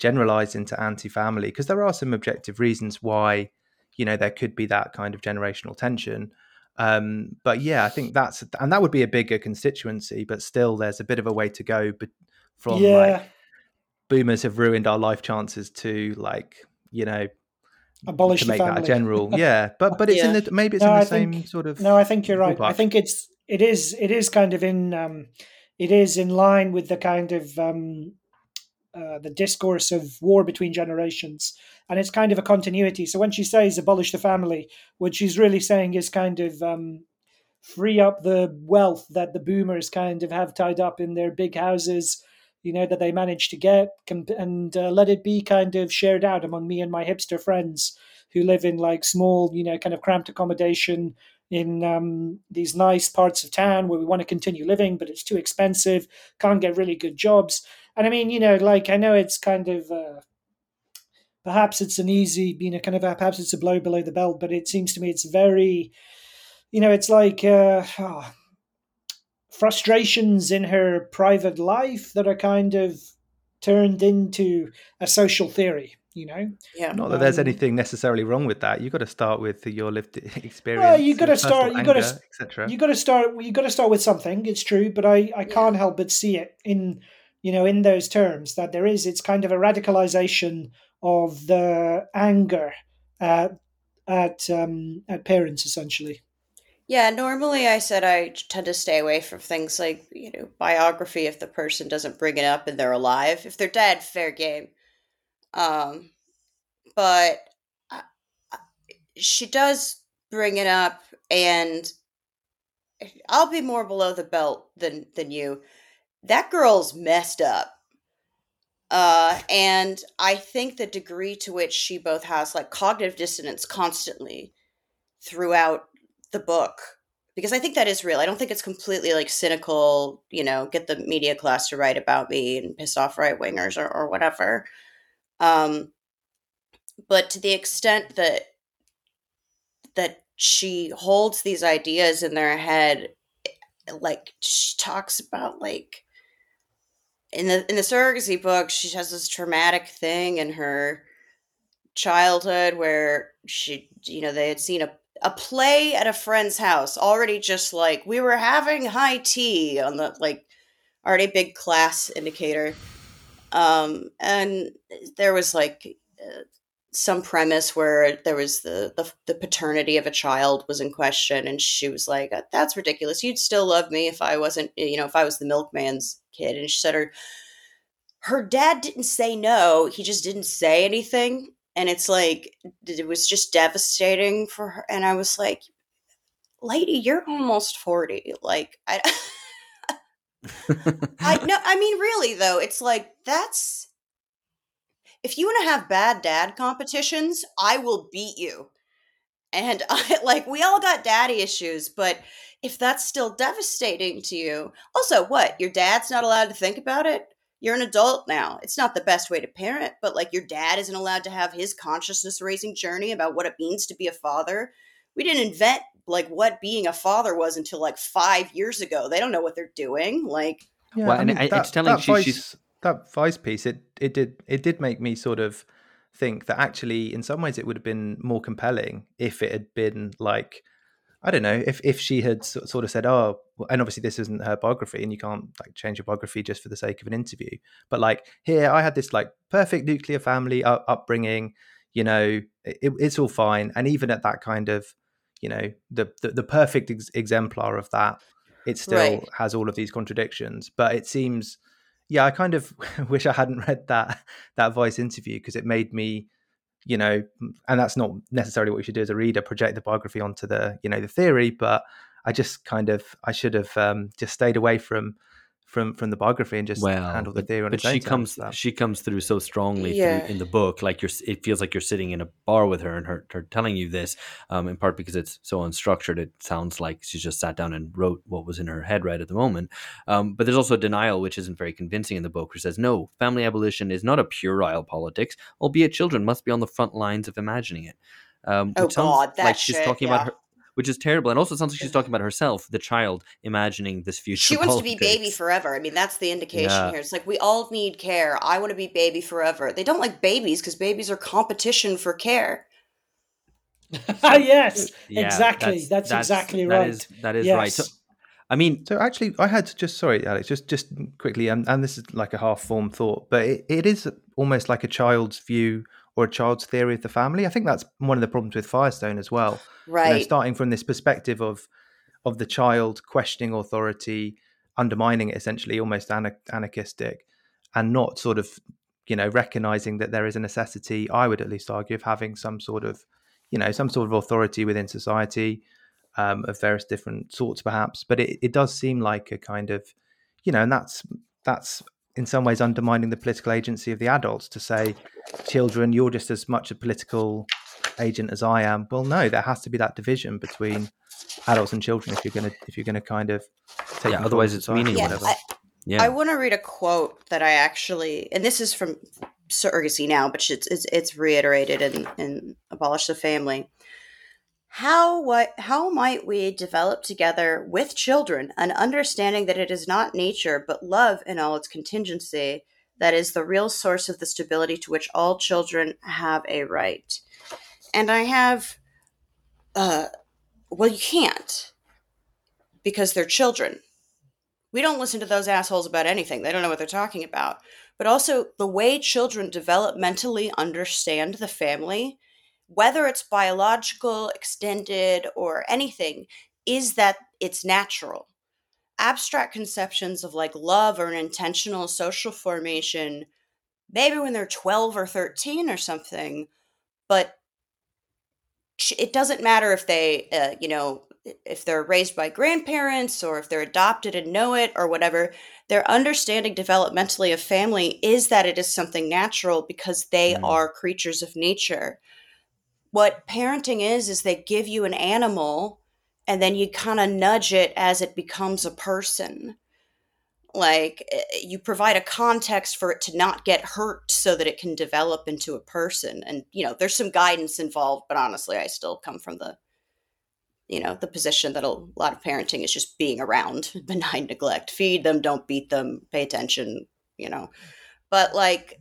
S2: generalized into anti-family because there are some objective reasons why you know there could be that kind of generational tension um, but yeah i think that's and that would be a bigger constituency but still there's a bit of a way to go but from
S3: yeah.
S2: like boomers have ruined our life chances to like you know
S3: Abolish
S2: to
S3: the
S2: make that a general yeah but but it's in the maybe it's
S3: No,
S2: in the
S3: I
S2: same
S3: think-
S2: sort of
S3: No, I think you're right. I think it's it is it is kind of in um, it is in line with the kind of um, uh, the discourse of war between generations, and it's kind of a continuity. So when she says abolish the family, what she's really saying is kind of um, free up the wealth that the boomers kind of have tied up in their big houses, you know, that they managed to get, and uh, let it be kind of shared out among me and my hipster friends who live in like small, you know, kind of cramped accommodation in um, these nice parts of town where we want to continue living, but it's too expensive, can't get really good jobs. And I mean, you know, like I know it's kind of uh, perhaps it's an easy, you know, kind of perhaps it's a blow below the belt, but it seems to me it's very, you know, it's like uh, ah, frustrations in her private life that are kind of turned into a social theory. You know,
S4: Yeah.
S2: not that there's
S3: um,
S2: anything necessarily wrong with that you've got to start with your lived experience
S3: Well, you
S2: your
S3: gotta start-
S2: personal
S3: you gotta
S2: etc
S3: you got to start you got to start with something it's true but i i can't help but see it in you know in those terms that there is it's kind of a radicalization of the anger at at um at parents essentially
S4: Yeah, normally I said I tend to stay away from things like, you know, biography if the person doesn't bring it up and they're alive. If they're dead, fair game. Um, but I- she does bring it up, and I'll be more below the belt than than you. That girl's messed up. Uh, and I think the degree to which she both has like cognitive dissonance constantly throughout the book because I think that is real. I don't think it's completely like cynical, you know, get the media class to write about me and piss off right wingers or, or whatever. Um, but to the extent that that she holds these ideas in their head, like she talks about like in the in the surrogacy book, she has this traumatic thing in her childhood where she you know they had seen a a play at a friend's house already just like we were having high tea on the like already big class indicator. Um and there was like uh, some premise where there was the, the the paternity of a child was in question and she was like uh, that's ridiculous. You'd still love me if i wasn't eh, you know if i was the milkman's kid. And she said her her dad didn't say no. He just didn't say anything. And it's like it was just devastating for her. And i was like lady you're almost 40 like i i no i mean really though it's like that's if you want to have bad dad competitions i will beat you and i like we all got daddy issues but if that's still devastating to you also what your dad's not allowed to think about it you're an adult now. It's not the best way to parent, but like your dad isn't allowed to have his consciousness raising journey about what it means to be a father. We didn't invent like what being a father was until like five years ago. They don't know what they're doing. Like,
S2: Yeah,
S1: Well, and I- it's telling
S2: that
S1: she-
S2: vice,
S1: she's-
S2: that vice piece. It it did it did make me sort of think that actually, in some ways, it would have been more compelling if it had been like I don't know if if she had sort of said, oh, and obviously this isn't her biography, and you can't like change your biography just for the sake of an interview. But like here, I had this like perfect nuclear family up- upbringing. You know, it, it's all fine, and even at that kind of, you know, the the, the perfect ex- exemplar of that, it still
S4: Right.
S2: has all of these contradictions. But it seems, yeah, I kind of wish I hadn't read that that vice interview because it made me you know and that's not necessarily what you should do as a reader project the biography onto the you know the theory but i just kind of i should have um just stayed away from from from the biography and just
S1: well,
S2: handle the
S1: but,
S2: theory on
S1: but she comes she comes through so strongly
S4: Yeah.
S1: through, in the book. Like you're, it feels like you're sitting in a bar with her and her, her telling you this. Um, in part because it's so unstructured, it sounds like she just sat down and wrote what was in her head right at the moment. Um, but there's also denial, which isn't very convincing in the book, which says no, family abolition is not a puerile politics, albeit children must be on the front lines of imagining it. Um,
S4: Oh, God, that
S1: like she's talking
S4: yeah.
S1: about her. Which is terrible. And also, it sounds like she's talking about herself, the child, imagining this future.
S4: She wants to be baby forever. I mean, that's the indication
S1: Yeah.
S4: here. It's like we all need care. I want to be baby forever. They don't like babies because babies are competition for care.
S3: Ah yes,
S1: Yeah,
S3: exactly. That's, exactly
S1: that
S3: right.
S1: is- that is right. So, I mean,
S2: So actually, I had just sorry, Alex, just just quickly, and, and this is like a half formed thought, but it, it is almost like a child's view or a child's theory of the family. I think that's one of the problems with Firestone as well. You know,
S4: Right.
S2: starting from this perspective of of the child questioning authority, undermining it, essentially almost ana- anarchistic, and not sort of you know recognizing that there is a necessity. I would at least argue of having some sort of you know some sort of authority within society um, of various different sorts, perhaps. But it, it does seem like a kind of you know, and that's that's in some ways undermining the political agency of the adults to say, children, you're just as much a political agent as I am. Well, no, there has to be that division between adults and children if you're gonna if you're gonna kind of take
S1: Yeah, otherwise it's
S2: society or
S1: meaningless.
S4: Yeah,
S2: whatever.
S4: I,
S1: yeah,
S4: I want to read a quote that I actually, and this is from Surrogacy Now, but it's it's, it's reiterated in, in Abolish the Family. How what how might we develop together with children an understanding that it is not nature but love in all its contingency that is the real source of the stability to which all children have a right. And I have uh well you can't because they're children we don't listen to those assholes about anything. They don't know what they're talking about. But also, the way children developmentally understand the family, whether it's biological, extended, or anything, is that it's natural. Abstract conceptions of like love or an intentional social formation, maybe when they're 12 or 13 or something, but it doesn't matter if they, uh, you know, if they're raised by grandparents or if they're adopted and know it or whatever, their understanding developmentally of family is that it is something natural because they
S1: Mm.
S4: are creatures of nature. What parenting is, is they give you an animal and then you kind of nudge it as it becomes a person. Like eh, you provide a context for it to not get hurt so that it can develop into a person. And, you know, there's some guidance involved, but honestly, I still come from the you know the position that a lot of parenting is just being around benign neglect feed them don't beat them pay attention you know but like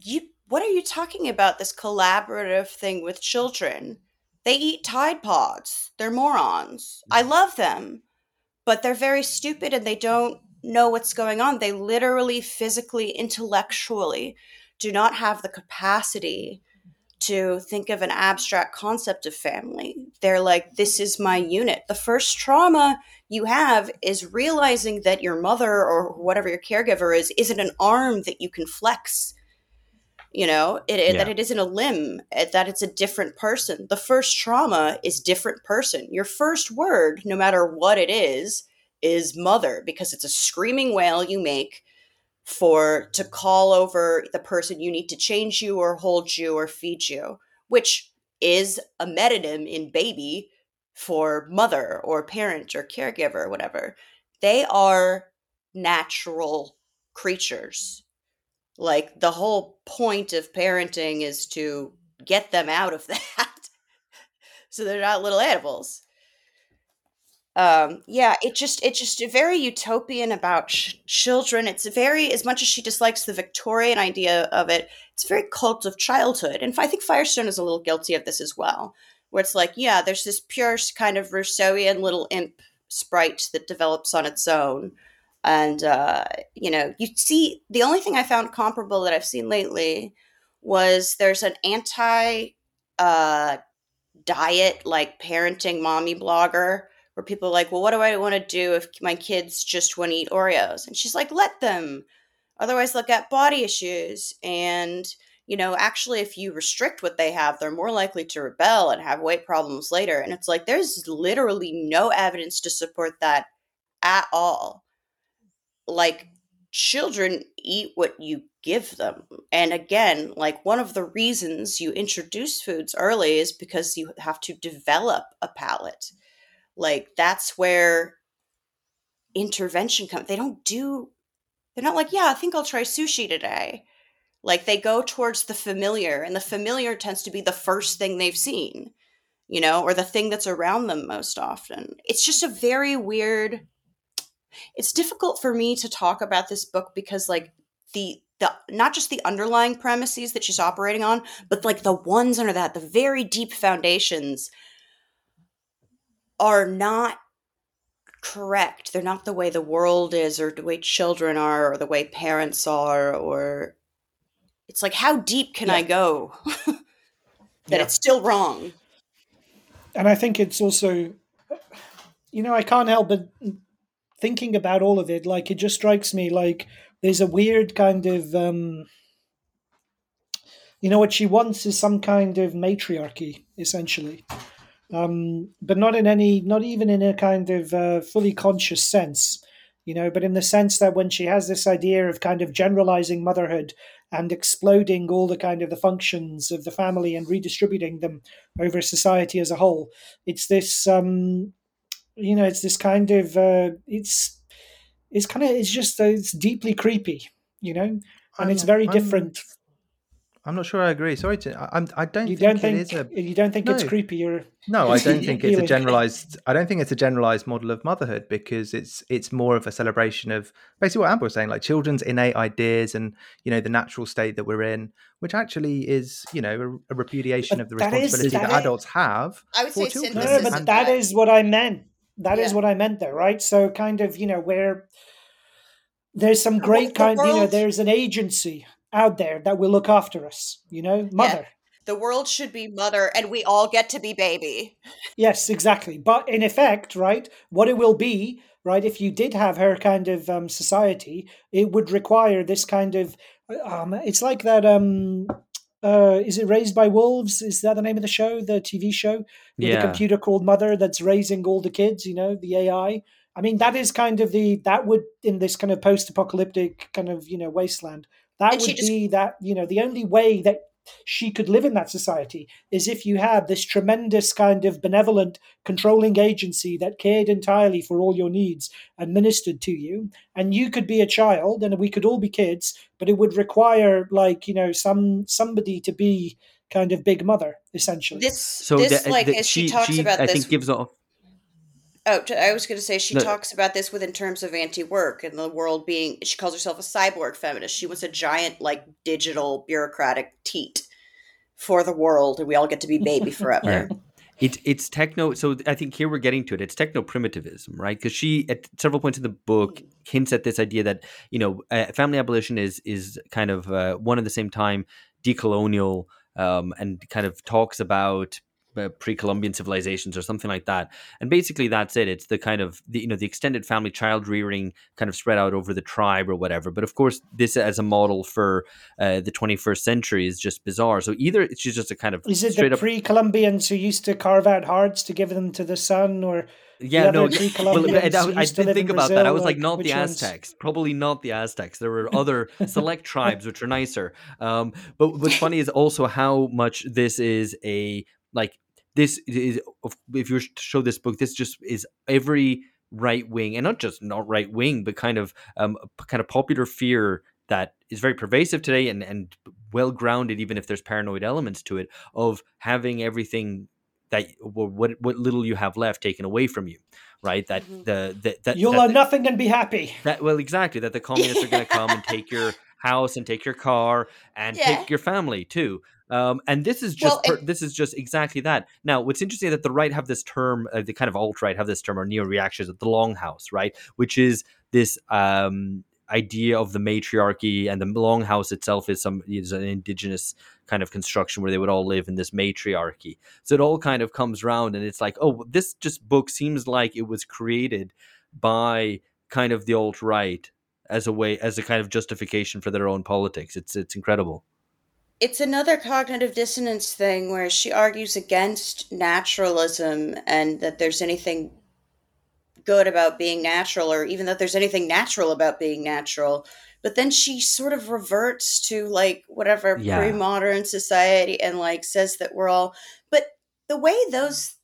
S4: you what are you talking about this collaborative thing with children they eat tide pods they're morons i mm-hmm. love them but they're very stupid and they don't know what's going on they literally physically intellectually do not have the capacity to think of an abstract concept of family. They're like, this is my unit. The first trauma you have is realizing that your mother or whatever your caregiver is isn't an arm that you can flex. You know, it, it- that it isn't a limb, eh, that it's a different person. The first trauma is different person. Your first word, no matter what it is, is mother because it's a screaming wail you make for to call over the person you need to change you or hold you or feed you, which is a metonym in baby for mother or parent or caregiver or whatever. They are natural creatures. Like the whole point of parenting is to get them out of that. so they're not little animals. Um yeah it just it just very utopian about ch- children. It's very as much as she dislikes the victorian idea of it it's very cult of childhood. And i think firestone is a little guilty of this as well where it's like yeah there's this pure kind of rousseauian little imp sprite that develops on its own and uh you know you see the only thing i found comparable that i've seen lately was there's an anti uh diet like parenting mommy blogger where people are like, well, what do I want to do if my kids just want to eat Oreos? And she's like, let them. Otherwise, they'll get body issues. And, you know, actually, if you restrict what they have, they're more likely to rebel and have weight problems later. And it's like, there's literally no evidence to support that at all. Like, children eat what you give them. And again, like, one of the reasons you introduce foods early is because you have to develop a palate like that's where intervention comes they don't do they're not like yeah i think i'll try sushi today like they go towards the familiar and the familiar tends to be the first thing they've seen you know, or the thing that's around them most often. It's just a very weird it's difficult for me to talk about this book because like the the not just the underlying premises that she's operating on, but like the ones under that, the very deep foundations are not correct. They're not the way the world is or the way children are or the way parents are or it's like how deep can
S3: Yeah.
S4: I go that
S3: Yeah.
S4: it's still wrong.
S3: and I think it's also, you know, I can't help but thinking about all of it. Like it just strikes me like there's a weird kind of, um, you know, what she wants is some kind of matriarchy, essentially, um, but not in any, not even in a kind of uh, fully conscious sense. You know, but in the sense that when she has this idea of kind of generalizing motherhood and exploding all the kind of the functions of the family and redistributing them over society as a whole. It's this, um, you know, it's this kind of, uh, it's, it's kind of, it's just, uh, it's deeply creepy, you know, and it's
S2: I'm-
S3: very
S2: I'm-
S3: different.
S2: I'm not sure I agree. Sorry to. I, I'm. I don't
S3: You
S2: think,
S3: don't think
S2: it is a.
S3: you don't think it's
S2: No.
S3: creepy? You're
S2: No, I don't think it's a generalized. I don't think it's a generalized model of motherhood because it's it's more of a celebration of basically what Amber was saying, like children's innate ideas and you know the natural state that we're in, which actually is you know a, a repudiation
S3: But
S2: of the
S3: that is-
S2: responsibility that,
S3: that is-
S2: adults have
S4: I would
S2: for
S4: say
S2: children.
S3: no, but that
S4: that-
S3: is what I meant. That is
S4: Yeah.
S3: what I meant there, right? So kind of, you know, where there's some great kind, you know, there's an agency out there that will look after us, you know, mother.
S4: The world should be mother and we all get to be baby.
S3: Yes, exactly. But in effect, right, what it will be, right, if you did have her kind of um, society, it would require this kind of. Um, it's like that. Um, uh, is it Raised by Wolves? Is that the name of the show, the TV show? With
S1: Yeah.
S3: a computer called Mother that's raising all the kids, you know, the AI. I mean, that is kind of the, that would, in this kind of post apocalyptic kind of, you know, wasteland, that
S4: And
S3: would
S4: just-
S3: be that, you know, the only way that she could live in that society is if you had this tremendous kind of benevolent controlling agency that cared entirely for all your needs and ministered to you and you could be a child and we could all be kids but it would require like you know some somebody to be kind of big mother essentially
S4: This
S1: So
S4: this
S1: the-
S4: like
S1: the-
S4: as she, talks
S1: she,
S4: about
S1: I
S4: this
S1: think gives off.
S4: Oh, I was going to say she
S1: No.
S4: talks about this within terms of anti-work and the world being. She calls herself a cyborg feminist. She was a giant, like digital bureaucratic teat for the world, and we all get to be baby forever.
S1: It, it's techno. So I think here we're getting to it. It's techno primitivism, right? Because she, at several points in the book, hints at this idea that you know, uh, family abolition is is kind of uh, one at the same time decolonial um, and kind of talks about uh, pre-Columbian civilizations or something like that. And basically, that's it. It's the kind of the, you know the extended family child rearing kind of spread out over the tribe or whatever. But of course, this as a model for uh, the 21st century is just bizarre. So either she's just a kind of
S3: is it the pre-columbians who used to carve out hearts to give them to the sun or
S1: Yeah, no.
S3: other
S1: yeah,
S3: Greek
S1: Well, I,
S3: who
S1: I did think
S3: in
S1: about that. I was like,
S3: like,
S1: not the
S3: which ones?
S1: Aztecs. Probably not the Aztecs. There were other select tribes which are nicer. Um, but what's funny is also how much this is a like this is if you were to show this book, this just is every right wing and not just not right wing, but kind of um kind of popular fear that is very pervasive today and and well grounded, even if there's paranoid elements to it, of having everything that what what little you have left taken away from you, right? That
S4: Mhm.
S1: the, the that
S3: you'll
S1: that,
S3: own nothing and be happy
S1: that well exactly that the communists are going to come and take your house and take your car and
S4: Yeah.
S1: take your family too. Um, and this is just
S4: Well,
S1: per, this is just exactly that. Now, what's interesting is that the right have this term, uh, the kind of alt right have this term or neo reactions at the longhouse, right? Which is this um, idea of the matriarchy, and the longhouse itself is some is an indigenous kind of construction where they would all live in this matriarchy. So it all kind of comes around and it's like, oh, this just book seems like it was created by kind of the alt right as a way as a kind of justification for their own politics. It's it's incredible.
S4: it's another cognitive dissonance thing where she argues against naturalism and that there's anything good about being natural or even that there's anything natural about being natural but then she sort of reverts to like whatever
S1: Yeah.
S4: pre-modern society and like says that we're all but the way those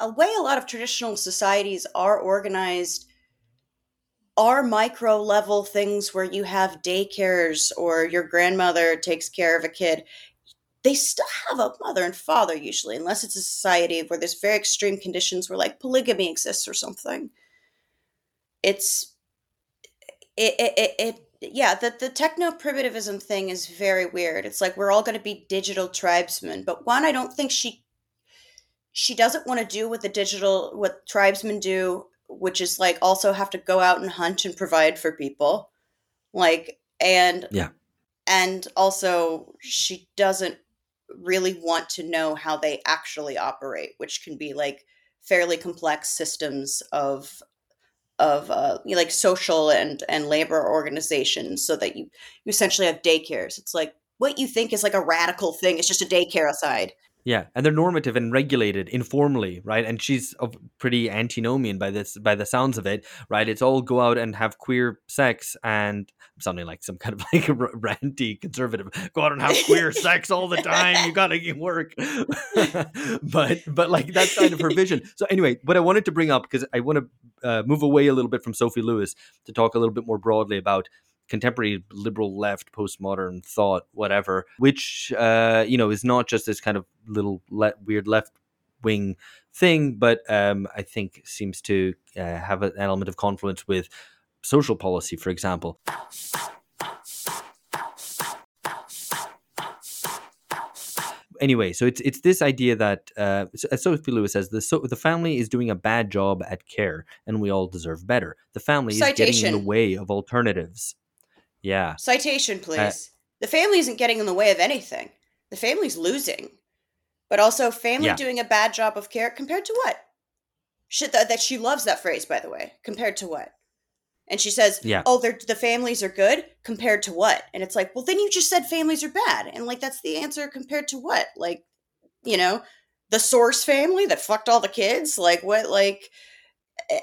S4: a way a lot of traditional societies are organized are micro level things where you have daycares or your grandmother takes care of a kid they still have a mother and father usually, unless it's a society where there's very extreme conditions where like polygamy exists or something. It's it it, it, it yeah, the, the techno primitivism thing is very weird. It's like we're all going to be digital tribesmen, but one, I don't think she she doesn't want to do what the digital what tribesmen do, which is like also have to go out and hunt and provide for people, like and
S1: Yeah.
S4: and also she doesn't really want to know how they actually operate, which can be like fairly complex systems of of uh, like social and and labor organizations so that you you essentially have daycares it's like what you think is like a radical thing is just a daycare aside
S1: Yeah, and they're normative and regulated informally, right? And she's of pretty antinomian by this, by the sounds of it, right? It's all go out and have queer sex and sounding like some kind of like ranty conservative. Go out and have queer sex all the time. You gotta get work, but but like that's kind of her vision. So anyway, what I wanted to bring up because I want to uh, move away a little bit from Sophie Lewis to talk a little bit more broadly about contemporary liberal left postmodern thought whatever which uh you know is not just this kind of little le- weird left wing thing but um i think seems to uh, have an element of confluence with social policy for example. Anyway so it's it's this idea that uh as sophie lewis says the so the family is doing a bad job at care and we all deserve better. The family is getting in the way of alternatives yeah.
S4: Citation please. The family isn't getting in the way of anything. The family's losing. But also family
S1: Yeah.
S4: doing a bad job of care compared to what? Shit that, that she loves that phrase by the way. Compared to what? And she says
S1: Yeah.
S4: oh they're the families are good compared to what? And it's like well then you just said families are bad. And like that's the answer compared to what? Like you know the source family that fucked all the kids? Like what like eh,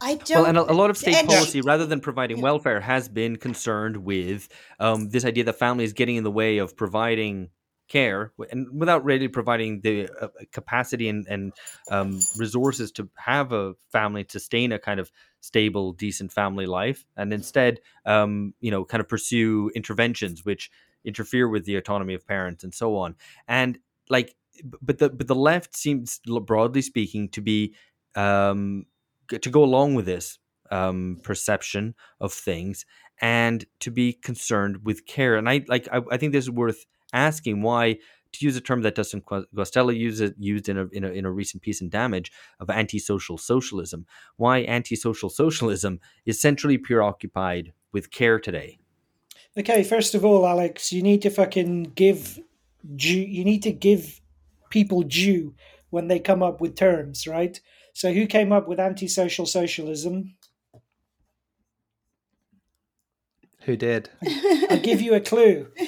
S4: i don't
S1: Well, and a, a lot of state policy, rather than providing
S4: Yeah.
S1: welfare, has been concerned with um, this idea that family is getting in the way of providing care, and without really providing the uh, capacity and, and um, resources to have a family sustain a kind of stable, decent family life, and instead, um, you know, kind of pursue interventions which interfere with the autonomy of parents and so on. And like, but the but the left seems, broadly speaking, to be um, to go along with this um, perception of things and to be concerned with care. And I like I, I think this is worth asking why to use a term that Dustin Gu- Guastella used it, used in a, in a in a recent piece in Damage of antisocial socialism. Why antisocial socialism is centrally preoccupied with care today.
S3: Okay, first of all, Alex, you need to fucking give due. You need to give people due when they come up with terms, right? So, who came up with antisocial socialism?
S2: Who did?
S3: I'll give you a clue.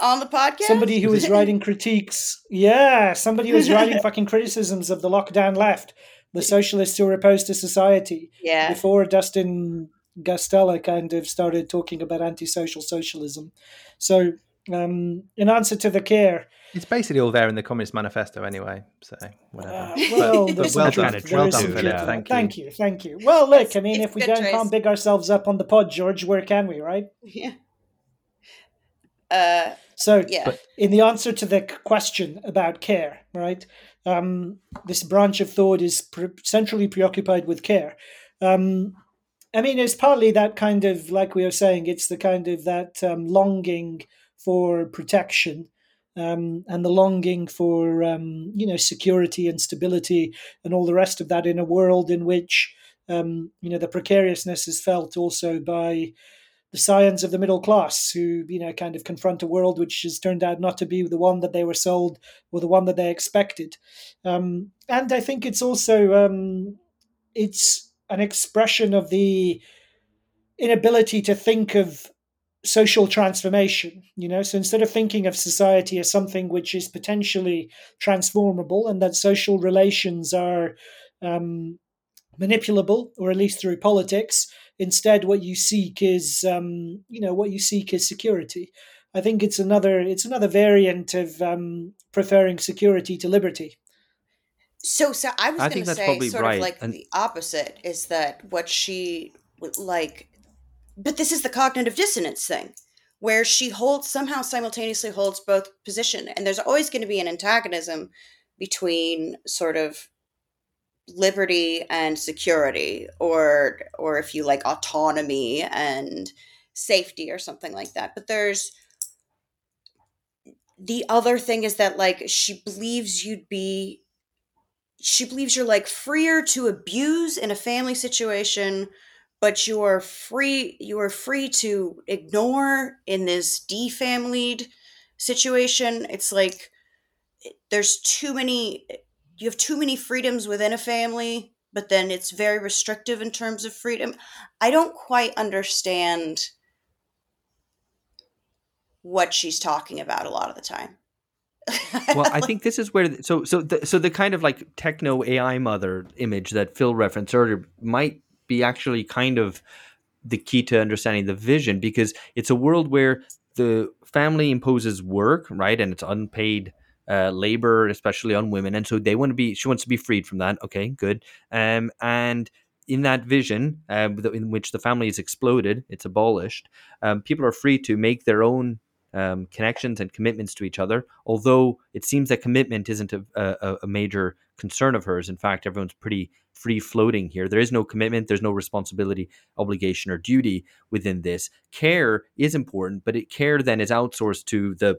S4: on the podcast
S3: Somebody who was writing critiques. Yeah, somebody who was writing fucking criticisms of the lockdown left, the socialists who were opposed to society.
S4: yeah
S3: Before Dustin Guastella kind of started talking about antisocial socialism. So, um, in answer to the care,
S2: It's basically all there in the Communist Manifesto anyway. So whatever.
S3: Uh, well,
S2: but
S3: there's
S2: well
S3: some
S2: done,
S3: truth-
S1: well done, Philip.
S3: truth to.
S2: Thank you.
S3: Thank you, thank you. Well, look,
S4: It's-
S3: I mean, if we don't
S4: choice.
S3: can't big ourselves up on the pod, George, where can we, right?
S4: yeah uh
S3: So,
S4: yeah
S3: in the answer to the question about care, right? Um, this branch of thought is pre- centrally preoccupied with care. Um, I mean, it's partly that kind of, like we were saying, it's the kind of that um, longing for protection um, and the longing for, um, you know, security and stability and all the rest of that in a world in which, um, you know, the precariousness is felt also by the scions of the middle class who you know kind of confront a world which has turned out not to be the one that they were sold or the one that they expected. Um, and i think it's also um, it's an expression of the inability to think of social transformation you know? So instead of thinking of society as something which is potentially transformable and that social relations are um, manipulable or at least through politics instead what you seek is um, you know what you seek is security. I think it's another it's another variant of um, preferring security to liberty.
S4: So, so I was going to say sort
S1: right,
S4: of like
S1: and-
S4: the opposite is that what she would like, but this is the cognitive dissonance thing. where she holds somehow simultaneously holds both position and there's always going to be an antagonism between sort of liberty and security or or if you like autonomy and safety or something like that but there's the other thing is that like she believes you'd be she believes you're like freer to abuse in a family situation but you are free you are free to ignore in this defamilied situation it's like eh, there's too many eh, you have too many freedoms within a family, but then it's very restrictive in terms of freedom. I don't quite understand what she's talking about a lot of the time.
S1: well, I think this is where so so the, so the kind of like techno AI mother image that Phil referenced earlier might be actually kind of the key to understanding the vision because it's a world where the family imposes work, right, and it's unpaid uh, labor, especially on women, and so they want to be. She wants to be freed from that. Okay, good. Um, and in that vision, uh, in which the family is exploded, it's abolished. Um, people are free to make their own um, connections and commitments to each other. Although it seems that commitment isn't a, a, a, major concern of hers. In fact, everyone's pretty free floating here. There is no commitment, there's no responsibility, obligation, or duty within this. Care is important, but it, care then is outsourced to the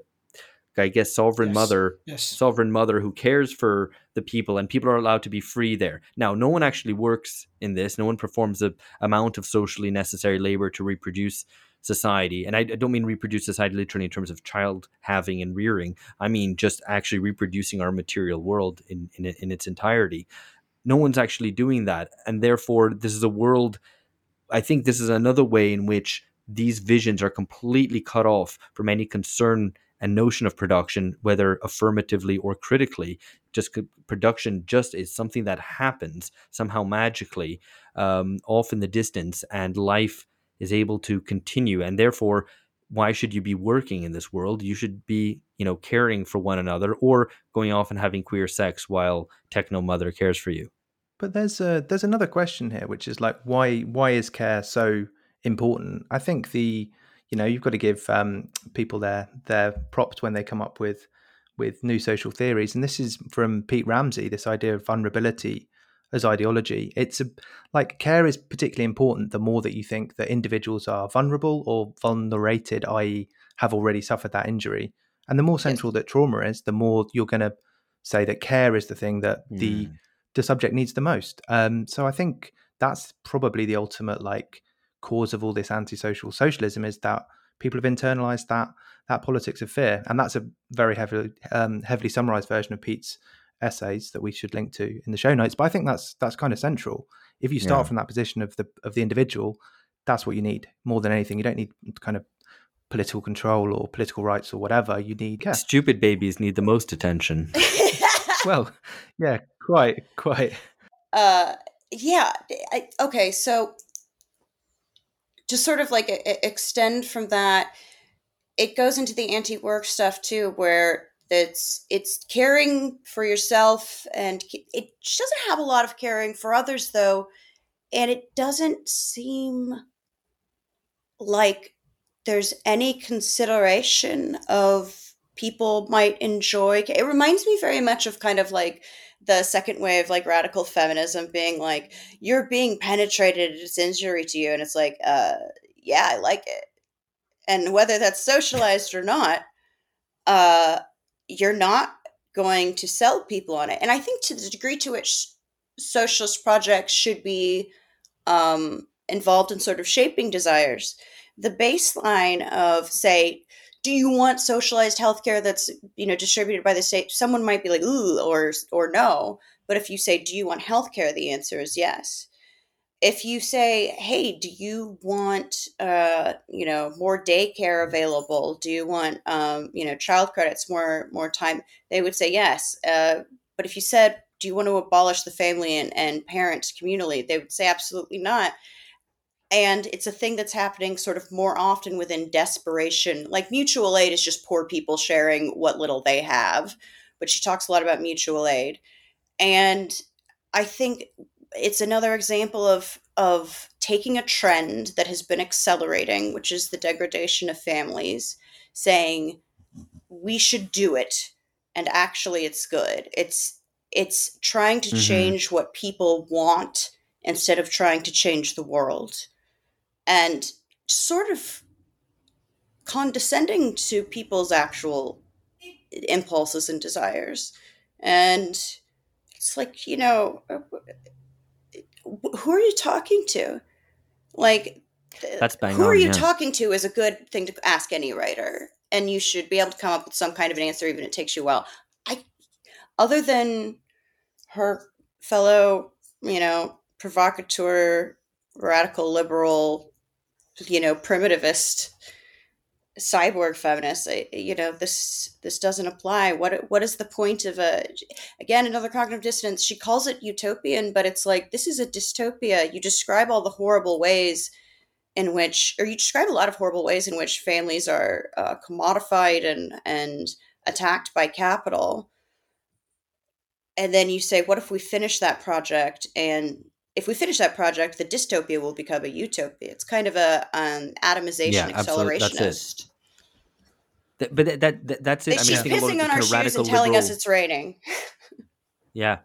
S1: I guess sovereign
S3: Yes.
S1: mother
S3: Yes.
S1: sovereign mother who cares for the people and people are allowed to be free there now no one actually works in this no one performs the amount of socially necessary labor to reproduce society and i, don't mean reproduce society literally in terms of child having and rearing i mean just actually reproducing our material world in, in, in its entirety no one's actually doing that and therefore this is a world i think this is another way in which these visions are completely cut off from any concern and notion of production, whether affirmatively or critically. Just production just is something that happens somehow magically um, off in the distance, and life is able to continue. And therefore, why should you be working in this world? You should be, you know, caring for one another or going off and having queer sex while techno mother cares for you.
S2: But there's a there's another question here, which is like why why is care so important? I think the you know you've got to give um, people their their props when they come up with with new social theories, and this is from Pete Ramsay. This idea of vulnerability as ideology. It's a, like care is particularly important the more that you think that individuals are vulnerable or vulnerated, i.e., have already suffered that injury. And the more central that trauma is, the more you're going to say that care is the thing that the the subject needs the most. Um, so I think that's probably the ultimate like cause of all this antisocial socialism is that people have internalized that that politics of fear, and that's a very heavily um, heavily summarized version of Pete's essays that we should link to in the show notes. But I think that's that's kind of central. If you start
S1: Yeah.
S2: from that position of the of the individual, that's what you need more than anything. You don't need kind of political control or political rights or whatever. You need care.
S1: Stupid babies need the most attention.
S2: Well, yeah, quite, quite.
S4: uh yeah I, okay so just sort of like e- e- extend from that it goes into the anti-work stuff too where it's it's caring for yourself and it doesn't have a lot of caring for others though and it doesn't seem like there's any consideration of people might enjoy it reminds me very much of kind of like the second wave like radical feminism being like you're being penetrated it's injury to you and it's like uh yeah i like it. And whether that's socialized or not uh you're not going to sell people on it. And i think to the degree to which socialist projects should be um involved in sort of shaping desires the baseline of say do you want socialized healthcare that's you know distributed by the state? Someone might be like ooh or or no. But if you say do you want healthcare? the answer is yes if you say hey do you want uh you know more daycare available? Do you want um you know child credits more more time? They would say yes uh but if you said do you want to abolish the family and, and parent communally? They would say absolutely not. And it's a thing that's happening sort of more often within desperation like mutual aid is just poor people sharing what little they have but she talks a lot about mutual aid. And i think it's another example of of taking a trend that has been accelerating, which is the degradation of families, saying we should do it and actually it's good. It's it's trying to
S1: Mhm.
S4: change what people want instead of trying to change the world. And sort of condescending to people's actual impulses and desires. And it's like, you know, who are you talking to? Like, uh,
S1: That's bang
S4: who are you
S1: yeah.
S4: talking to is a good thing to ask any writer. And you should be able to come up with some kind of an answer, even if it takes you a while. I, other than her fellow, you know, provocateur, radical liberal, you know, primitivist cyborg feminist I, you know this this doesn't apply. What what is the point of a again another cognitive dissonance? She calls it utopian but it's like this is a dystopia. You describe all the horrible ways in which or you describe a lot of horrible ways in which families are uh, commodified and and attacked by capital. And then you say what if we finish that project and if we finish that project the dystopia will become a utopia it's kind of a um, atomization
S1: Yeah, absolutely. That's it.
S4: accelerationist
S1: but that, that, that- that's it. I mean, I
S4: She's
S1: think a lot of
S4: pissing on our shoes and telling
S1: liberal,
S4: us it's raining.
S1: yeah,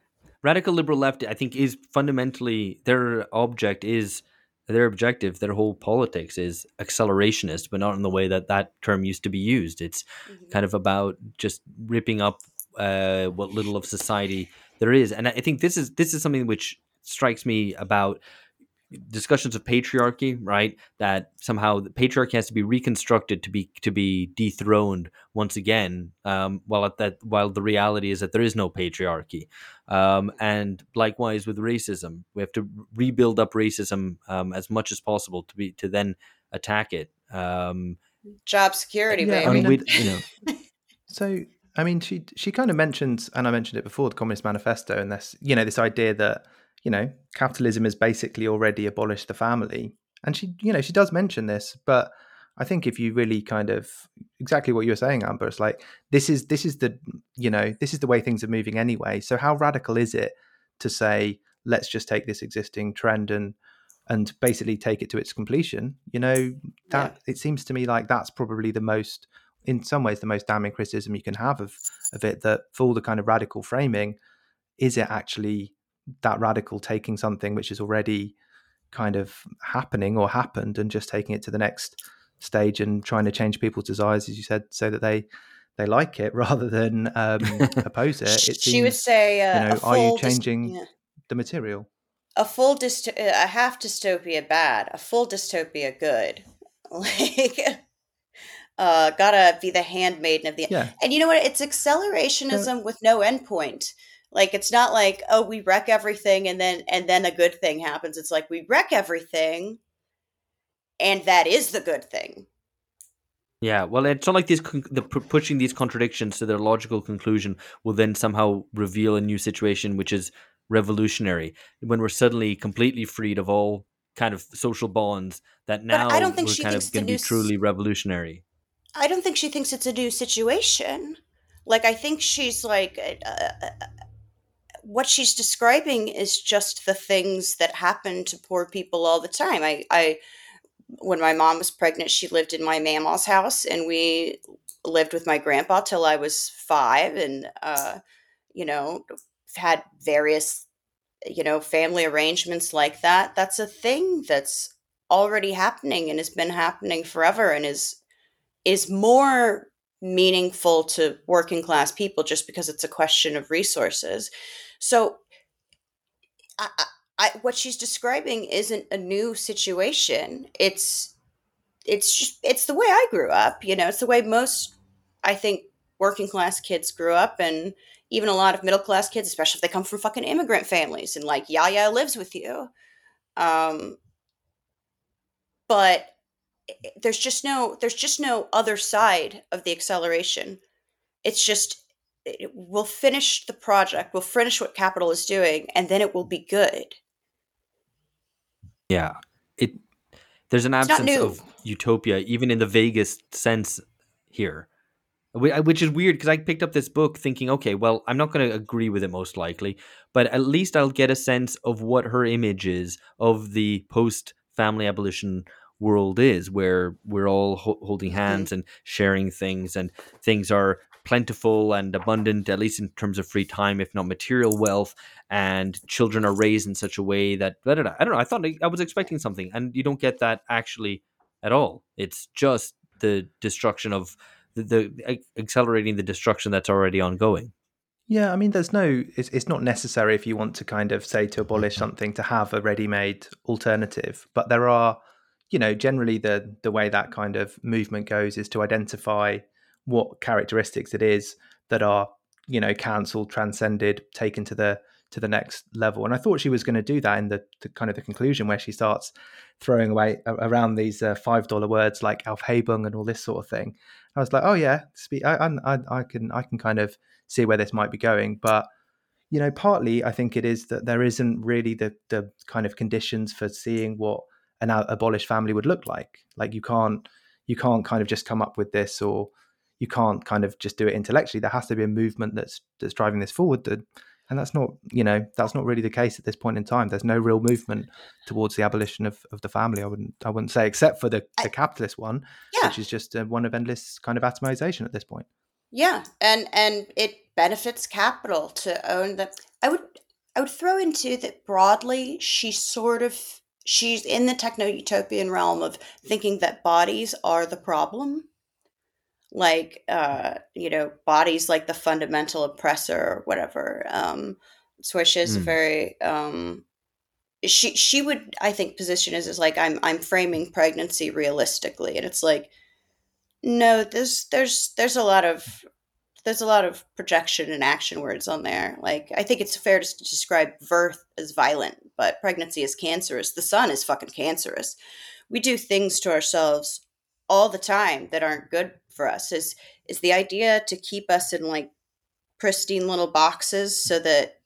S1: radical liberal left. I think is fundamentally their object is their objective. Their whole politics is accelerationist, but not in the way that that term used to be used. It's kind of about just ripping up uh, what little of society there is, and I think this is this is something which strikes me about discussions of patriarchy, right? That somehow the patriarchy has to be reconstructed to be to be dethroned once again. Um, while at that, while the reality is that there is no patriarchy, um, and likewise with racism, we have to rebuild up racism um, as much as possible to be to then attack it. Um,
S4: Job security,
S2: Yeah,
S4: baby.
S1: and
S2: mean,
S1: we, you know,
S2: So, I mean, she she kind of mentions, and I mentioned it before, the Communist Manifesto, and this, you know, this idea that you know capitalism has basically already abolished the family, and she, you know, she does mention this, but I think if you really kind of exactly what you were saying, Amber, it's like this is this is the you know this is the way things are moving anyway. So how radical is it to say let's just take this existing trend and and basically take it to its completion? You know that it seems to me like that's probably the most in some ways the most damning criticism you can have of of it that for all the kind of radical framing is it actually that radical taking something which is already kind of happening or happened and just taking it to the next stage and trying to change people's desires as you said so that they they like it rather than um, oppose it it
S4: she would say, uh,
S2: you know are you changing
S4: yeah.
S2: the material
S4: a full dysto- a half dystopia bad, a full dystopia good. Like, uh, gotta be the handmaiden of the.
S2: yeah
S4: And you know what? It's accelerationism with no endpoint. Like it's not like oh we wreck everything and then and then a good thing happens. It's like we wreck everything, and that is the good thing.
S1: Yeah, well, it's not like these con- the pu- pushing these contradictions to their logical conclusion will then somehow reveal a new situation which is revolutionary when we're suddenly completely freed of all kind of social bonds that now
S4: I don't think
S1: we're
S4: she
S1: kind
S4: thinks
S1: of going to be truly revolutionary.
S4: I don't think she thinks it's a new situation. Like I think she's like uh, uh, what she's describing is just the things that happen to poor people all the time. I, I when my mom was pregnant, she lived in my mama's house, and we lived with my grandpa till I was five, and uh, you know had various you know family arrangements like that. That's a thing that's already happening and has been happening forever, and is is more meaningful to working class people just because it's a question of resources. So, I, I, what she's describing isn't a new situation. It's it's just it's the way I grew up. You know, it's the way most I think working class kids grew up, and even a lot of middle class kids, especially if they come from fucking immigrant families, and like Yaya lives with you. Um, but there's just no there's just no other side of the acceleration it's just it, we'll finish the project we'll finish what capital is doing and then it will be good.
S1: Yeah, it there's an absence of utopia even in the vaguest sense here. Which is weird because I picked up this book thinking, okay, well, I'm not going to agree with it most likely, but at least I'll get a sense of what her image is of the post family abolition world is, where we're all ho- holding
S4: Mm-hmm.
S1: hands and sharing things, and things are plentiful and abundant, at least in terms of free time, if not material wealth, and children are raised in such a way that I don't know. I don't know. I thought I, was expecting something, and you don't get that actually at all. It's just the destruction of the, the accelerating the destruction that's already ongoing.
S2: Yeah, I mean, there's no. It's, it's not necessary if you want to kind of say to abolish something to have a ready-made alternative. But there are, you know, generally the the way that kind of movement goes is to identify what characteristics it is that are, you know, cancelled, transcended, taken to the to the next level. And I thought she was going to do that in the, the kind of the conclusion where she starts throwing away around these uh, five dollar words like Aufhebung and all this sort of thing. I was like, oh yeah, I, I, I can I can kind of see where this might be going. But you know, partly I think it is that there isn't really the the kind of conditions for seeing what an abolished family would look like. Like you can't you can't kind of just come up with this, or you can't kind of just do it intellectually. There has to be a movement that's that's driving this forward. That, and that's not you know that's not really the case at this point in time. There's no real movement towards the abolition of, of the family. I wouldn't I wouldn't say except for the,
S4: I-
S2: capitalist one,
S4: Yeah.
S2: which is just uh, one of endless kind of atomization at this point.
S4: Yeah, and and it benefits capital to own the. I would I would throw into that broadly. She sort of she's in the techno utopian realm of thinking that bodies are the problem, like uh, you know, bodies like the fundamental oppressor or whatever. Um, so she has a
S1: Hmm.
S4: very um, she she would I think position is is like I'm I'm framing pregnancy realistically, and it's like no, there's there's there's a lot of there's a lot of projection and action words on there. Like I think it's fair to describe birth as violent, but pregnancy is cancerous. The sun is fucking cancerous. We do things to ourselves all the time that aren't good for us. Is is the idea to keep us in like pristine little boxes so that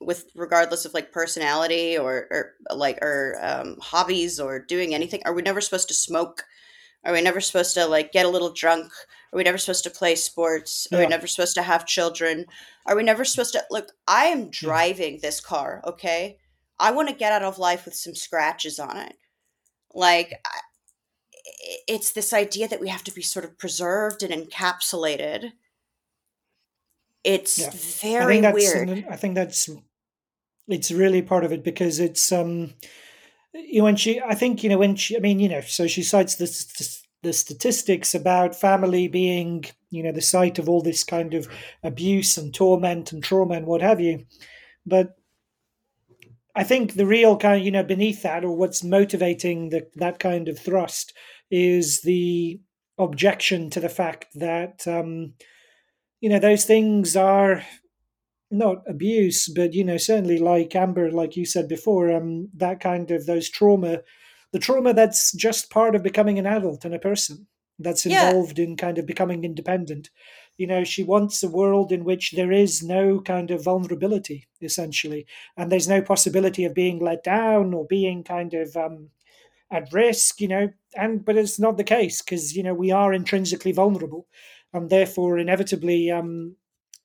S4: with regardless of like personality or or like or um, hobbies or doing anything are we never supposed to smoke are we never supposed to like get a little drunk? Are we never supposed to play sports? Are we never supposed to have children? Are we never supposed to look i am driving this car okay? I want to get out of life with some scratches on it. Like I- i- it's this idea that we have to be sort of preserved and encapsulated. It's
S3: Yeah. I
S4: very
S3: think that's
S4: weird.
S3: I think that's it's really part of it because it's um you know when she I think you know when she I mean you know so she cites the the statistics about family being you know the site of all this kind of abuse and torment and trauma and what have you. But I think the real kind you know beneath that or what's motivating the, that kind of thrust is the objection to the fact that um, you know those things are not abuse, but you know, certainly like Amber, like you said before, um, that kind of those trauma, the trauma that's just part of becoming an adult and a person that's
S4: Yeah.
S3: involved in kind of becoming independent. You know, she wants a world in which there is no kind of vulnerability, essentially, and there's no possibility of being let down or being kind of um, at risk. You know, and but it's not the case because you know we are intrinsically vulnerable, and therefore inevitably um,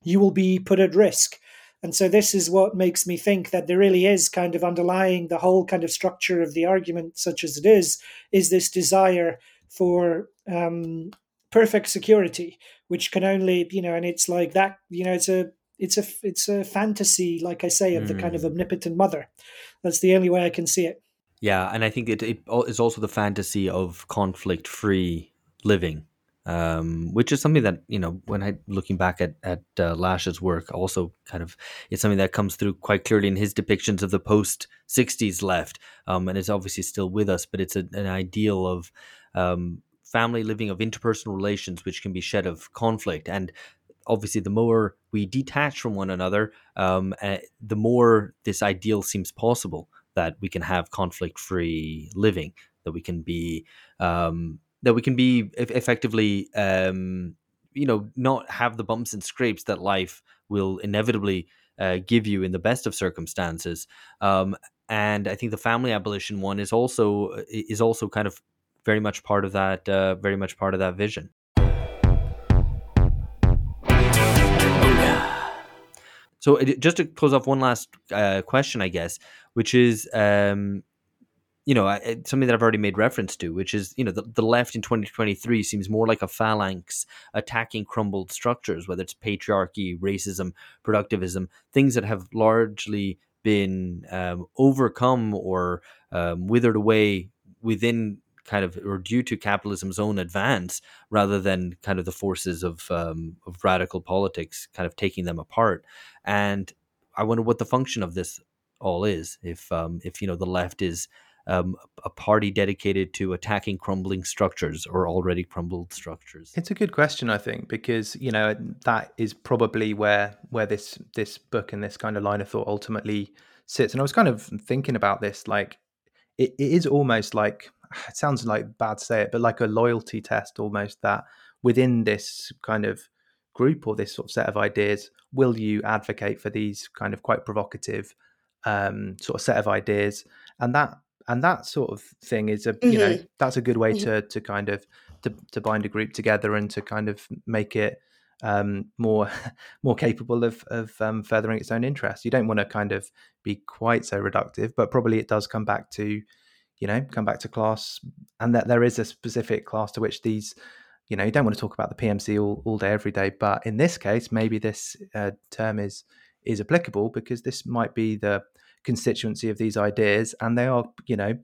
S3: you will be put at risk. And so this is what makes me think that there really is kind of underlying the whole kind of structure of the argument, such as it is, is this desire for um, perfect security, which can only, you know, and it's like that, you know, it's a it's a it's a fantasy, like I say, of the kind of
S1: Mm.
S3: omnipotent mother. That's the only way I can see it.
S1: Yeah, and I think it, it is also the fantasy of conflict-free living, um, which is something that you know when I looking back at at uh, Lasch's work, also kind of it's something that comes through quite clearly in his depictions of the post '60s left, um, and it's obviously still with us. But it's a, an ideal of um, family living of interpersonal relations, which can be shed of conflict and. Obviously, the more we detach from one another, uh, the more this ideal seems possible that we can have conflict free living that we can be um, that we can be effectively um, you know not have the bumps and scrapes that life will inevitably uh, give you in the best of circumstances. Um, and i think the family abolition one is also uh, is also kind of very much part of that uh, very much part of that vision. So just to close off one last uh, question i guess which is um, you know, something that I've already made reference to, which is, you know, the, the left in 2023 seems more like a phalanx attacking crumbled structures, whether it's patriarchy, racism, productivism, things that have largely been um, overcome or um, withered away within kind of or due to capitalism's own advance rather than kind of the forces of um, of radical politics kind of taking them apart. And i wonder what the function of this all is if um, if you know the left is um, a party dedicated to attacking crumbling structures or already crumbled structures
S2: It's a good question, I think, because you know that is probably where where this this book and this kind of line of thought ultimately sits. And I was kind of thinking about this, like it, it is almost like it sounds like bad to say it, but like a loyalty test almost that within this kind of group or this sort of set of ideas, will you advocate for these kind of quite provocative um, sort of set of ideas? And that and that sort of thing is a you know
S4: Mhm.
S2: that's a good way
S4: Mhm.
S2: to to kind of to, to bind a group together and to kind of make it um, more more capable of of um, furthering its own interests. You don't want to kind of be quite so reductive, but probably it does come back to you know come back to class, and that there is a specific class to which these you know you don't want to talk about the PMC all, all day every day, but in this case, maybe this uh, term is is applicable because this might be the constituency of these ideas, and they are you know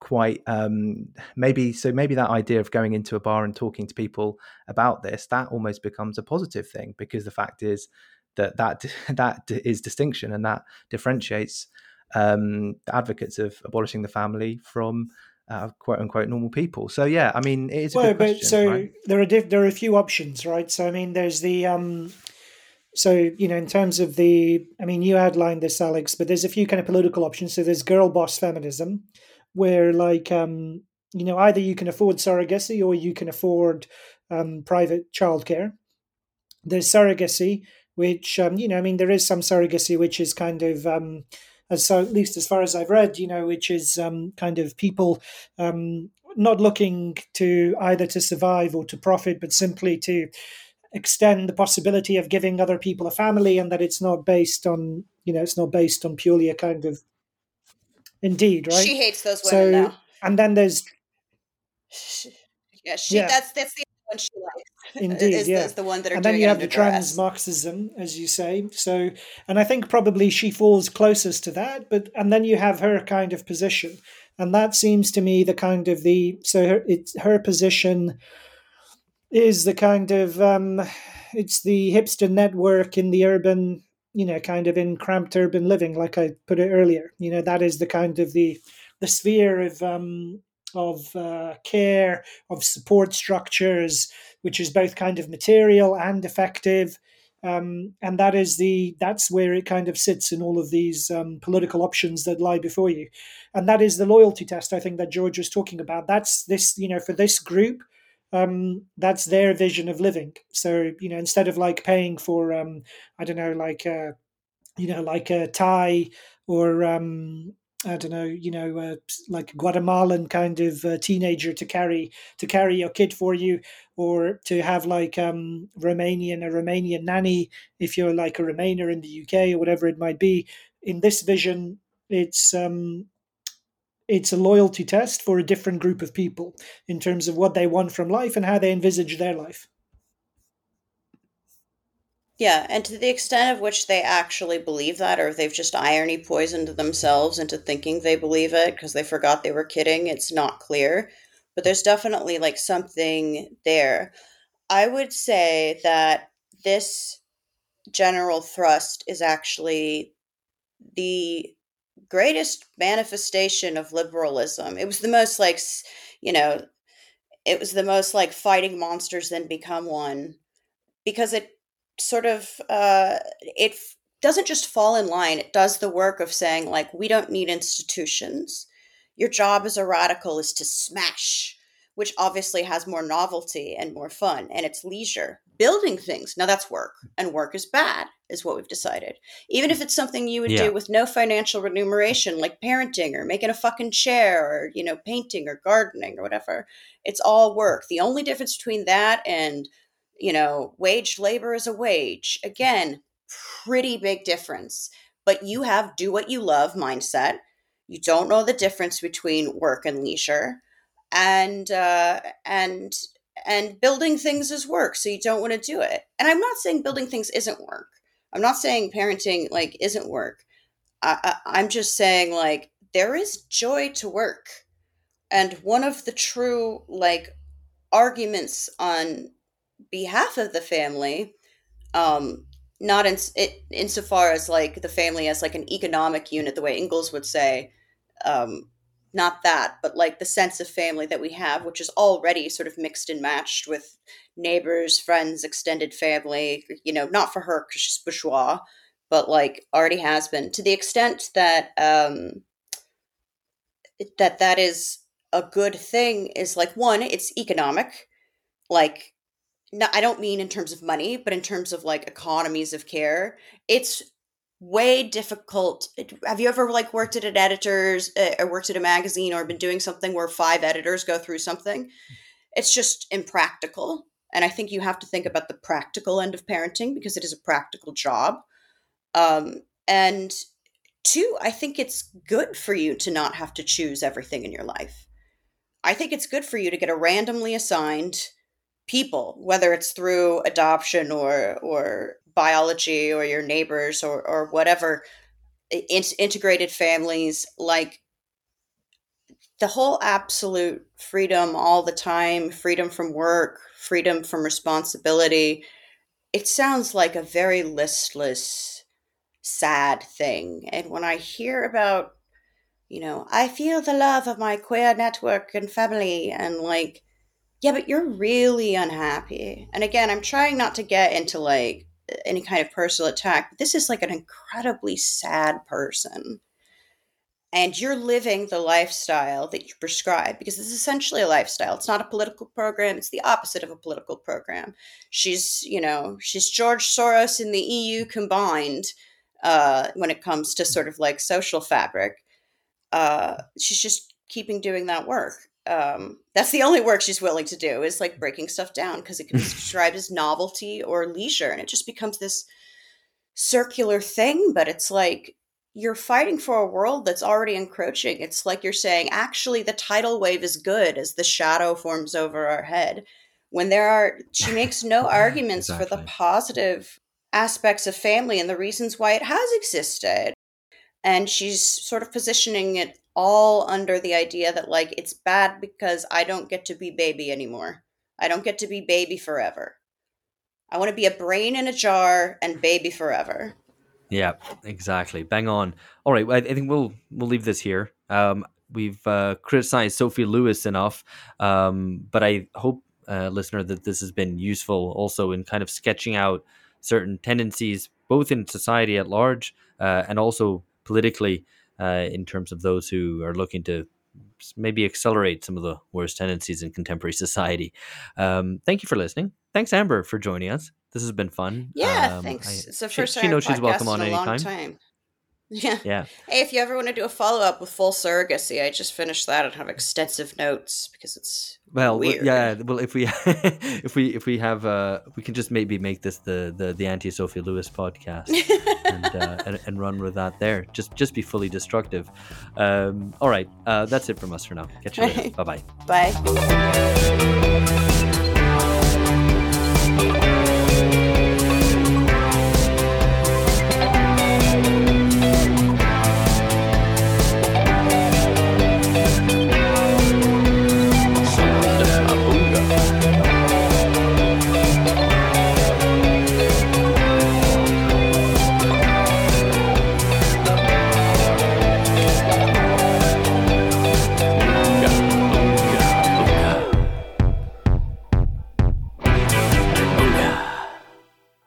S2: quite um maybe so maybe that idea of going into a bar and talking to people about this that almost becomes a positive thing because the fact is that that that is distinction and that differentiates um advocates of abolishing the family from uh, quote unquote normal people so yeah i mean it is a
S3: well,
S2: good
S3: but
S2: question
S3: so
S2: right?
S3: there are diff- there are a few options, right? So I mean, there's the um, so you know, in terms of the, I mean, you outlined this, Alex, but there's a few kind of political options. So there's girl boss feminism, where like um, you know, either you can afford surrogacy or you can afford um, private childcare. There's surrogacy, which um, you know, I mean, there is some surrogacy which is kind of um, so at least as far as I've read, you know, which is um, kind of people um, not looking to either to survive or to profit, but simply to extend the possibility of giving other people a family, and that it's not based on you know, it's not based on purely a kind of indeed, right?
S4: She hates those
S3: So-
S4: women now.
S3: and then there's
S4: Yeah, she
S3: Yeah.
S4: that's that's the one she likes.
S3: Indeed,
S4: is,
S3: yeah.
S4: is the one that are
S3: and then you have the trans. Marxism, as you say. So, and I think probably she falls closest to that. But and then you have her kind of position, and that seems to me the kind of the so her it's her position is the kind of um, it's the hipster network in the urban, you know, kind of in cramped urban living, like I put it earlier. You know, that is the kind of the the sphere of um, of uh, care of support structures which is both kind of material and effective. Um, and that is the that's where it kind of sits in all of these um, political options that lie before you, and that is the loyalty test I think that George was talking about. That's this you know for this group, um, that's their vision of living. So you know instead of like paying for um, I don't know like uh, you know like a Thai or um, I don't know, you know, uh, like Guatemalan kind of uh, teenager to carry to carry your kid for you, or to have like um, Romanian a Romanian nanny if you're like a Remainer in the UK or whatever it might be. In this vision, it's um, it's a loyalty test for a different group of people in terms of what they want from life and how they envisage their life.
S4: Yeah, and to the extent of which they actually believe that, or if they've just irony poisoned themselves into thinking they believe it because they forgot they were kidding, it's not clear. But there's definitely like something there. I would say that this general thrust is actually the greatest manifestation of liberalism. It was the most like, you know, it was the most like fighting monsters then become one because it sort of uh it f- doesn't just fall in line it does the work of saying like we don't need institutions your job as a radical is to smash which obviously has more novelty and more fun and it's leisure building things now that's work and work is bad is what we've decided even if it's something you would
S1: Yeah.
S4: do with no financial remuneration like parenting or making a fucking chair or you know painting or gardening or whatever it's all work the only difference between that and you know, waged labor is a wage. Again, pretty big difference. But you have do what you love mindset. You don't know the difference between work and leisure, and uh, and and building things is work. So you don't want to do it. And I'm not saying building things isn't work. I'm not saying parenting like isn't work. I, I, I'm just saying like there is joy to work, and one of the true like arguments on behalf of the family um not in it insofar as like the family as like an economic unit the way Engels would say um not that but like the sense of family that we have which is already sort of mixed and matched with neighbors friends extended family you know not for her because she's bourgeois but like already has been to the extent that um that that is a good thing is like one it's economic like no, I don't mean in terms of money, but in terms of like economies of care. It's way difficult. Have you ever like worked at an editor's uh, or worked at a magazine or been doing something where five editors go through something? It's just impractical. And I think you have to think about the practical end of parenting because it is a practical job. Um, and two, I think it's good for you to not have to choose everything in your life. I think it's good for you to get a randomly assigned people, whether it's through adoption or or biology or your neighbors or or whatever in- integrated families like the whole absolute freedom all the time, freedom from work, freedom from responsibility. It sounds like a very listless, sad thing. And when I hear about, you know, I feel the love of my queer network and family, and like, yeah, but you're really unhappy. And again, I'm trying not to get into like any kind of personal attack, but this is like an incredibly sad person. And you're living the lifestyle that you prescribe because it's essentially a lifestyle. It's not a political program, it's the opposite of a political program. She's, you know, she's George Soros in the EU combined uh, when it comes to sort of like social fabric. Uh, she's just keeping doing that work um, that's the only work she's willing to do is like breaking stuff down because it can be described as novelty or leisure and it just becomes this circular thing but it's like you're fighting for a world that's already encroaching. It's like you're saying actually the tidal wave is good as the shadow forms over our head. When there are she makes no arguments exactly. for the positive aspects of family and the reasons why it has existed and she's sort of positioning it all under the idea that like it's bad because I don't get to be baby anymore. I don't get to be baby forever. I want to be a brain in a jar and baby forever.
S1: Yeah, exactly. Bang on. All right, I, think we'll we'll leave this here. Um, we've uh, criticized Sophie Lewis enough, um, but I hope, uh, listener, that this has been useful also in kind of sketching out certain tendencies, both in society at large uh, and also politically uh, in terms of those who are looking to maybe accelerate some of the worst tendencies in contemporary society. Um, thank you for listening. Thanks, Amber, for joining us. This has been fun.
S4: Yeah, um, thanks. I, it's the first she, time she knows she's welcome on anytime. Time. Yeah.
S1: Yeah.
S4: Hey, if you ever want to do a follow up with full surrogacy, I just finished that and have extensive notes because it's
S1: well,
S4: weird.
S1: yeah. Well, if we if we if we have uh we can just maybe make this the the the anti Sophie Lewis podcast and, uh, and, and run with that there. Just just be fully destructive. Um. All right. Uh. That's it from us for now. Catch you later. Bye-bye.
S4: Bye.